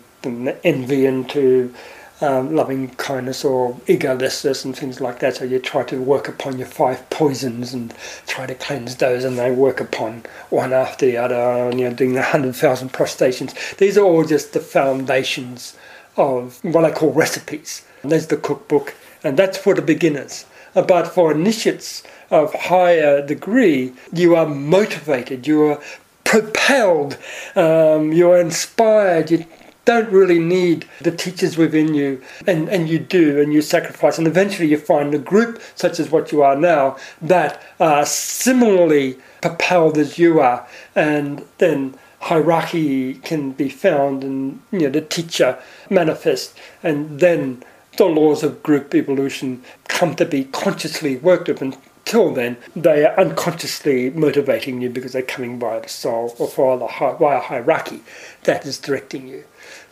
envy into um, loving kindness or egolessness and things like that. So you try to work upon your five poisons and try to cleanse those, and they work upon one after the other. And you're doing the hundred thousand prostrations. These are all just the foundations of what I call recipes. And there's the cookbook, and that's for the beginners. But for initiates of higher degree, you are motivated, you are propelled, um, you are inspired. You, don't really need the teachers within you, and, and you do, and you sacrifice, and eventually you find a group such as what you are now that are similarly propelled as you are, and then hierarchy can be found, and you know the teacher manifest, and then the laws of group evolution come to be consciously worked with, and till then, they are unconsciously motivating you because they're coming via the soul or via, the, via hierarchy that is directing you.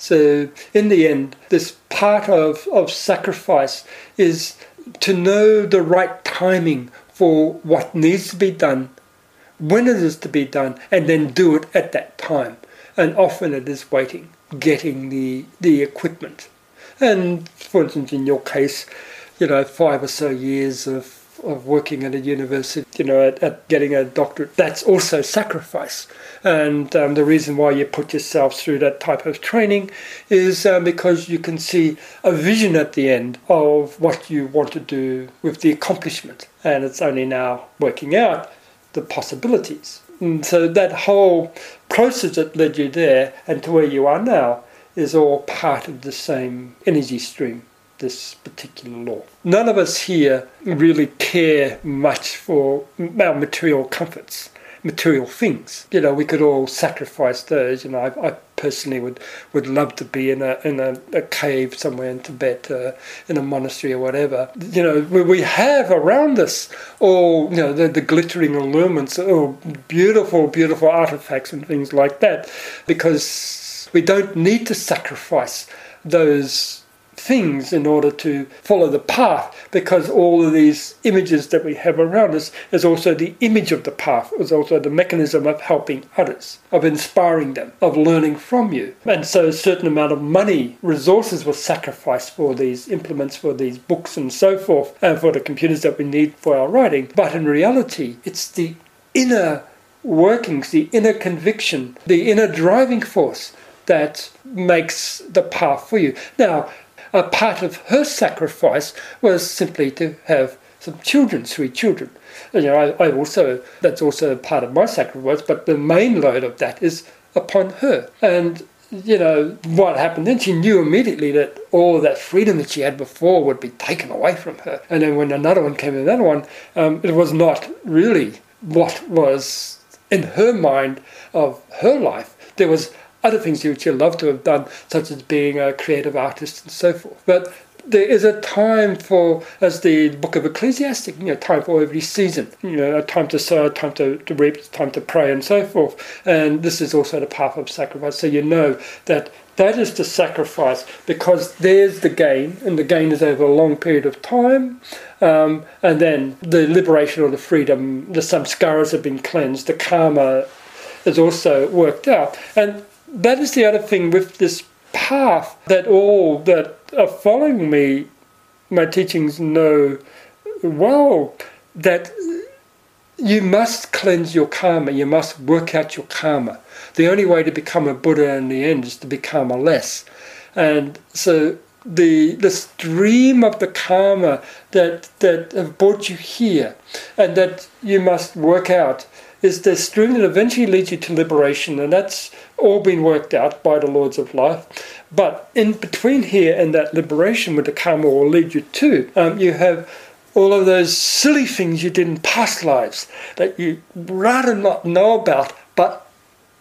So, in the end, this part of, of sacrifice is to know the right timing for what needs to be done, when it is to be done, and then do it at that time. And often it is waiting, getting the, the equipment. And for instance, in your case, you know, five or so years of of working at a university, you know, at, at getting a doctorate, that's also sacrifice. And um, the reason why you put yourself through that type of training is um, because you can see a vision at the end of what you want to do with the accomplishment. And it's only now working out the possibilities. And so that whole process that led you there and to where you are now is all part of the same energy stream this particular law. None of us here really care much for our material comforts material things. You know, we could all sacrifice those. You know, I, I personally would, would love to be in a in a, a cave somewhere in Tibet, uh, in a monastery or whatever. You know, we, we have around us all you know the, the glittering allurements, oh, beautiful, beautiful artifacts and things like that, because we don't need to sacrifice those things in order to follow the path because all of these images that we have around us is also the image of the path is also the mechanism of helping others of inspiring them of learning from you. And so a certain amount of money resources were sacrificed for these implements for these books and so forth and for the computers that we need for our writing. But in reality it's the inner workings the inner conviction the inner driving force that makes the path for you. Now a part of her sacrifice was simply to have some children, three children. You know, I, I also that's also part of my sacrifice, but the main load of that is upon her. And you know what happened then? She knew immediately that all that freedom that she had before would be taken away from her. And then when another one came, another one, um, it was not really what was in her mind of her life. There was other things you would love to have done, such as being a creative artist and so forth. But there is a time for, as the book of Ecclesiastic, you know, time for every season. You know, a time to sow, a time to, to reap, time to pray, and so forth. And this is also the path of sacrifice. So you know that that is the sacrifice because there's the gain, and the gain is over a long period of time. Um, and then the liberation or the freedom, the samskaras have been cleansed, the karma is also worked out. And that is the other thing with this path that all that are following me, my teachings know well that you must cleanse your karma, you must work out your karma. The only way to become a Buddha in the end is to become a less. And so the the stream of the karma that that have brought you here and that you must work out is the stream that eventually leads you to liberation, and that's all been worked out by the Lords of Life. But in between here and that liberation, where the karma will lead you to, um, you have all of those silly things you did in past lives that you rather not know about, but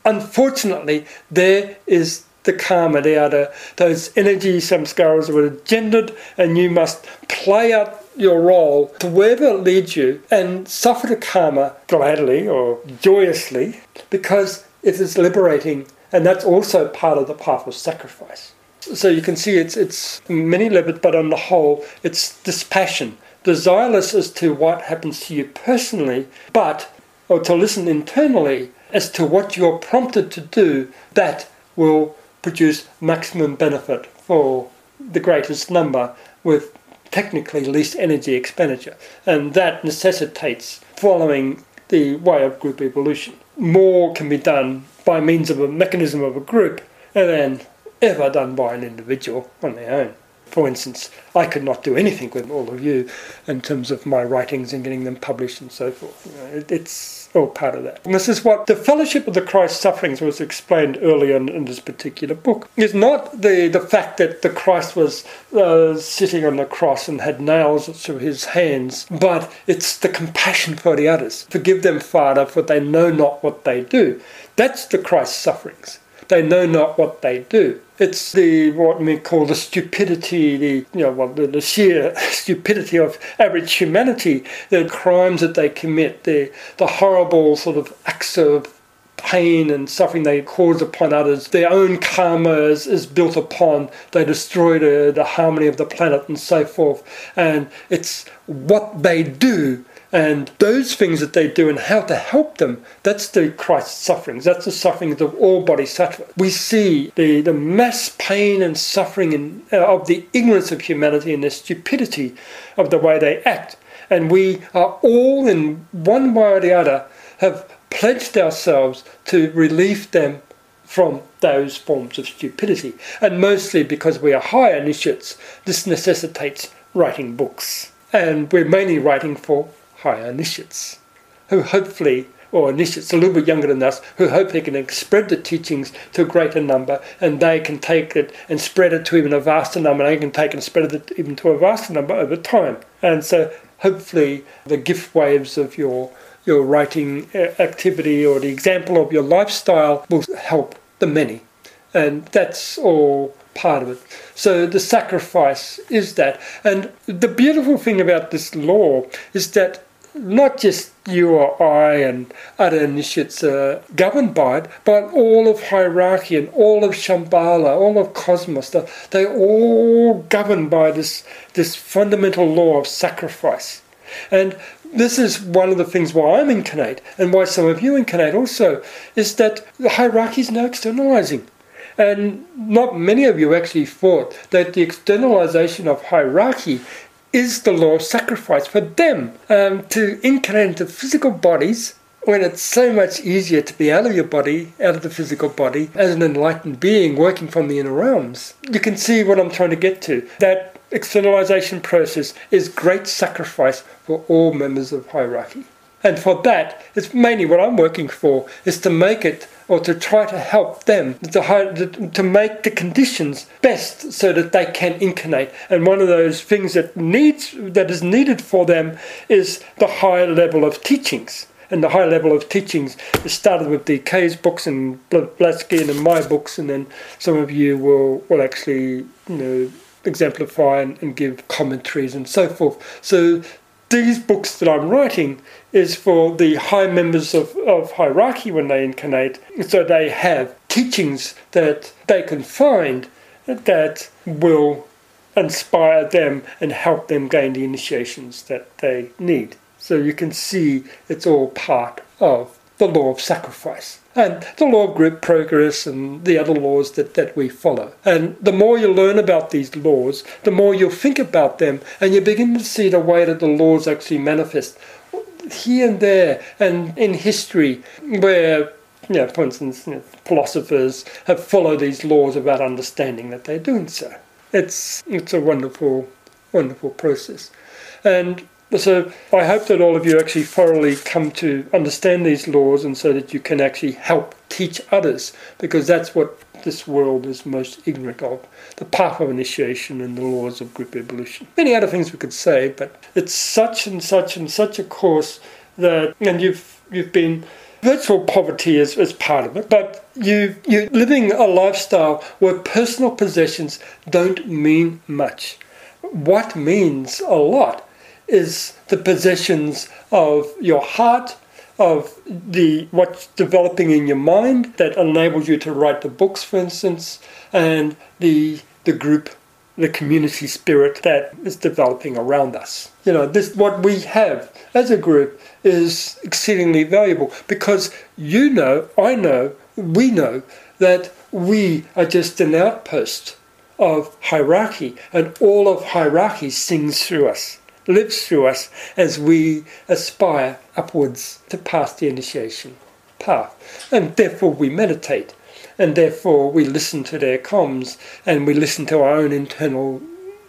unfortunately, there is the karma. The, those energy samskaras were gendered, and you must play out your role to wherever it leads you and suffer the karma gladly or joyously because it is liberating and that's also part of the path of sacrifice. So you can see it's it's many levels, but on the whole, it's dispassion, desireless as to what happens to you personally, but or to listen internally as to what you're prompted to do that will produce maximum benefit for the greatest number with technically least energy expenditure. And that necessitates following the way of group evolution. More can be done by means of a mechanism of a group than ever done by an individual on their own. For instance, I could not do anything with all of you in terms of my writings and getting them published and so forth. It's all part of that. And this is what the fellowship of the Christ sufferings was explained earlier in, in this particular book. Is not the, the fact that the Christ was uh, sitting on the cross and had nails through his hands, but it's the compassion for the others. Forgive them, Father, for they know not what they do. That's the Christ sufferings. They know not what they do. It's the what we call the stupidity, the you know, well, the, the sheer stupidity of average humanity, the crimes that they commit, the the horrible sort of acts of pain and suffering they cause upon others. Their own karma is, is built upon. They destroy the, the harmony of the planet and so forth. And it's what they do and those things that they do and how to help them, that's the Christ's sufferings. That's the sufferings of all bodhisattvas. We see the, the mass pain and suffering in, uh, of the ignorance of humanity and the stupidity of the way they act. And we are all, in one way or the other, have pledged ourselves to relieve them from those forms of stupidity. And mostly because we are high initiates, this necessitates writing books. And we're mainly writing for higher initiates, who hopefully, or initiates a little bit younger than us, who hope they can spread the teachings to a greater number and they can take it and spread it to even a vaster number, and they can take and spread it even to a vaster number over time. And so hopefully the gift waves of your your writing uh, activity or the example of your lifestyle will help the many. And that's all part of it. So the sacrifice is that. And the beautiful thing about this law is that not just you or I and other initiates are governed by it, but all of hierarchy and all of Shambhala, all of cosmos, they're all governed by this, this fundamental law of sacrifice. And this is one of the things why I'm incarnate and why some of you incarnate also, is that the hierarchy is now externalizing. And not many of you actually thought that the externalization of hierarchy is the law of sacrifice for them um, to incarnate into physical bodies when it's so much easier to be out of your body, out of the physical body, as an enlightened being working from the inner realms. You can see what I'm trying to get to. That externalization process is great sacrifice for all members of hierarchy. And for that, it's mainly what I'm working for, is to make it or to try to help them to, to make the conditions best so that they can incarnate. And one of those things that needs that is needed for them is the high level of teachings. And the high level of teachings is started with DK's books and Blavatsky and my books, and then some of you will, will actually you know exemplify and, and give commentaries and so forth. So these books that I'm writing is for the high members of, of hierarchy when they incarnate, so they have teachings that they can find that will inspire them and help them gain the initiations that they need. So you can see it's all part of the law of sacrifice and the law of group progress and the other laws that, that we follow. And the more you learn about these laws, the more you'll think about them and you begin to see the way that the laws actually manifest here and there and in history where you know, for instance, you know, philosophers have followed these laws without understanding that they're doing so. It's it's a wonderful, wonderful process, and so I hope that all of you actually thoroughly come to understand these laws and so that you can actually help teach others because that's what this world is most ignorant of the path of initiation and the laws of group evolution. Many other things we could say, but it's such and such and such a course that, and you've, you've been virtual poverty is, is part of it, but you, you're living a lifestyle where personal possessions don't mean much. What means a lot is the possessions of your heart, of the what's developing in your mind that enables you to write the books, for instance, and the the group, the community spirit that is developing around us. You know, this what we have as a group is exceedingly valuable because you know, I know, we know that we are just an outpost of hierarchy, and all of hierarchy sings through us lives through us as we aspire upwards to pass the initiation path. And therefore we meditate, and therefore we listen to their comms, and we listen to our own internal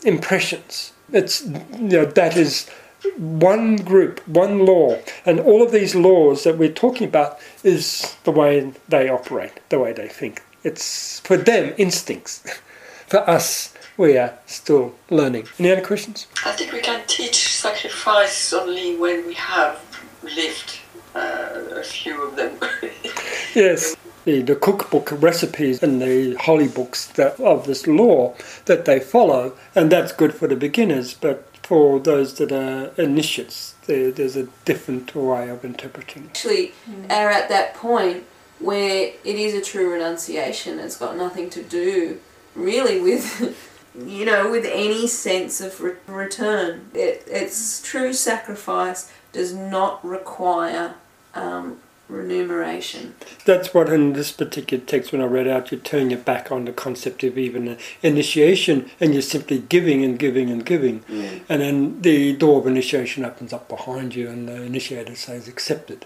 impressions. It's you know that is one group, one law, and all of these laws that we're talking about is the way they operate, the way they think. It's for them instincts. for us, we are still learning. Any other questions?
I think we can teach sacrifice only when we have lived uh, a few of them.
yes. The, the cookbook recipes and the holy books that, of this law that they follow, and that's good for the beginners, but for those that are initiates, there, there's a different way of interpreting.
Actually, are at that point where it is a true renunciation. It's got nothing to do really with you know, with any sense of re- return. It, its true sacrifice does not require um, remuneration.
That's what in this particular text, when I read out, you turn your back on the concept of even initiation and you're simply giving and giving and giving.
Mm.
And then the door of initiation opens up behind you and the initiator says accepted.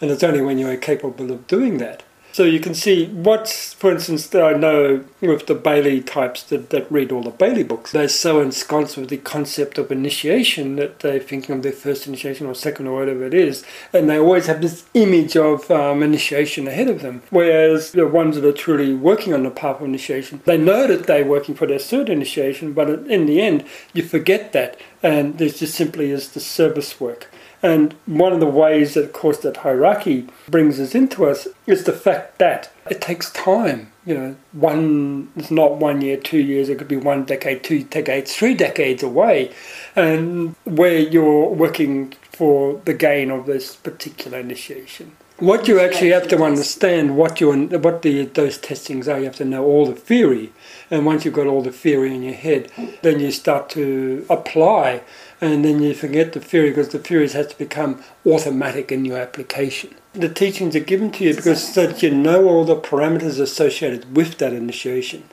And it's only when you're capable of doing that so you can see what's, for instance, that I know with the Bailey types that, that read all the Bailey books, they're so ensconced with the concept of initiation that they're thinking of their first initiation or second or whatever it is, and they always have this image of um, initiation ahead of them. Whereas the ones that are truly working on the path of initiation, they know that they're working for their third initiation, but in the end, you forget that, and there's just simply is the service work And one of the ways that, of course, that hierarchy brings us into us is the fact that it takes time. You know, one it's not one year, two years. It could be one decade, two decades, three decades away, and where you're working for the gain of this particular initiation. What you actually have to understand, what you what the those testings are, you have to know all the theory, and once you've got all the theory in your head, then you start to apply and then you forget the theory because the theories has to become automatic in your application. The teachings are given to you because so that you know all the parameters associated with that initiation.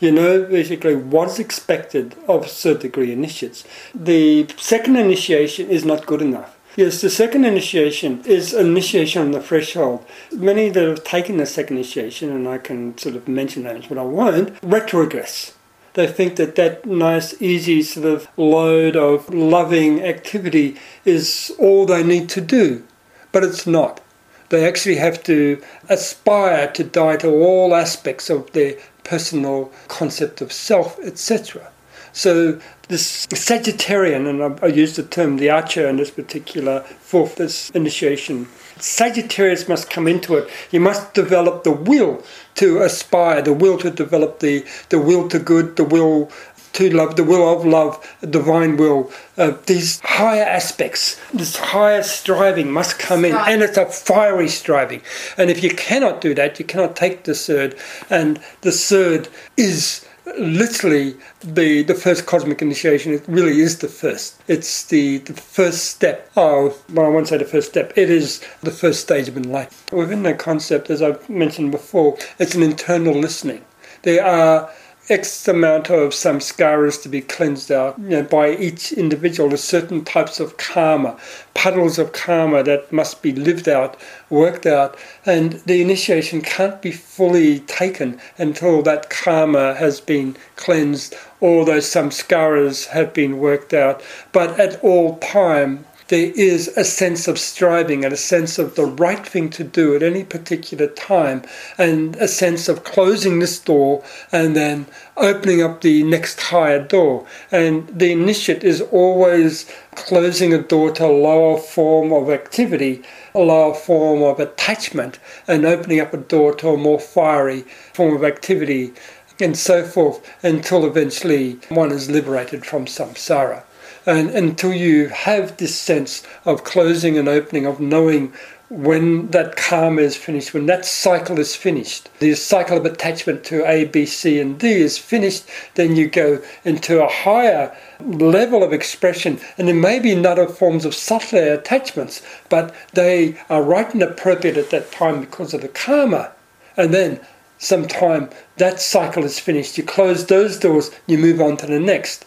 You know basically what's expected of third degree initiates. The second initiation is not good enough. Yes, the second initiation is initiation on the threshold. Many that have taken the second initiation, and I can sort of mention names, but I won't, retrogress they think that that nice, easy sort of load of loving activity is all they need to do. But it's not. They actually have to aspire to die to all aspects of their personal concept of self, etc. So this Sagittarian, and I, use the term the archer in this particular fourth this initiation. Sagittarius must come into it. You must develop the will to aspire, the will to develop the, the will to good, the will to love, the will of love, divine will. Uh, these higher aspects, this higher striving must come in, and it's a fiery striving. And if you cannot do that, you cannot take the third, and the third is literally the the first cosmic initiation it really is the first. It's the, the first step of well i won't say the first step it is the first stage of enlightenment within that concept as i've mentioned before it's an internal listening. There are X amount of samskaras to be cleansed out you know, by each individual. There's certain types of karma, puddles of karma that must be lived out, worked out, and the initiation can't be fully taken until that karma has been cleansed or those samskaras have been worked out. But at all time, there is a sense of striving and a sense of the right thing to do at any particular time, and a sense of closing this door and then opening up the next higher door. And the initiate is always closing a door to a lower form of activity, a lower form of attachment, and opening up a door to a more fiery form of activity. And so forth until eventually one is liberated from samsara and until you have this sense of closing and opening, of knowing when that karma is finished, when that cycle is finished, the cycle of attachment to A, B, C, and D is finished, then you go into a higher level of expression. And there may be other forms of subtler attachments, but they are right and appropriate at that time because of the karma. And then sometime that cycle is finished. You close those doors, you move on to the next.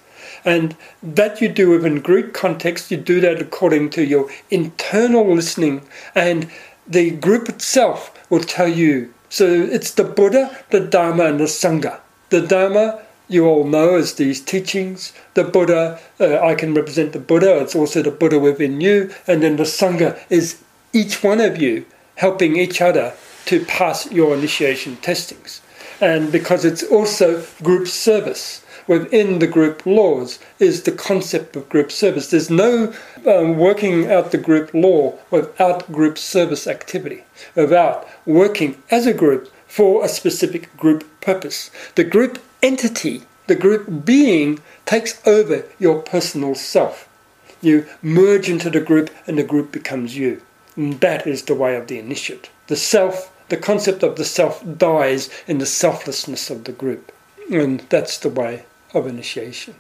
And that you do within group context, you do that according to your internal listening, and the group itself will tell you. So it's the Buddha, the Dharma, and the Sangha. The Dharma, you all know, is these teachings. The Buddha, uh, I can represent the Buddha, it's also the Buddha within you. And then the Sangha is each one of you helping each other to pass your initiation testings. And because it's also group service within the group laws is the concept of group service. There's no um, working out the group law without group service activity, without working as a group for a specific group purpose. The group entity, the group being, takes over your personal self. You merge into the group and the group becomes you. And that is the way of the initiate. The self, the concept of the self dies in the selflessness of the group. And that's the way of initiation.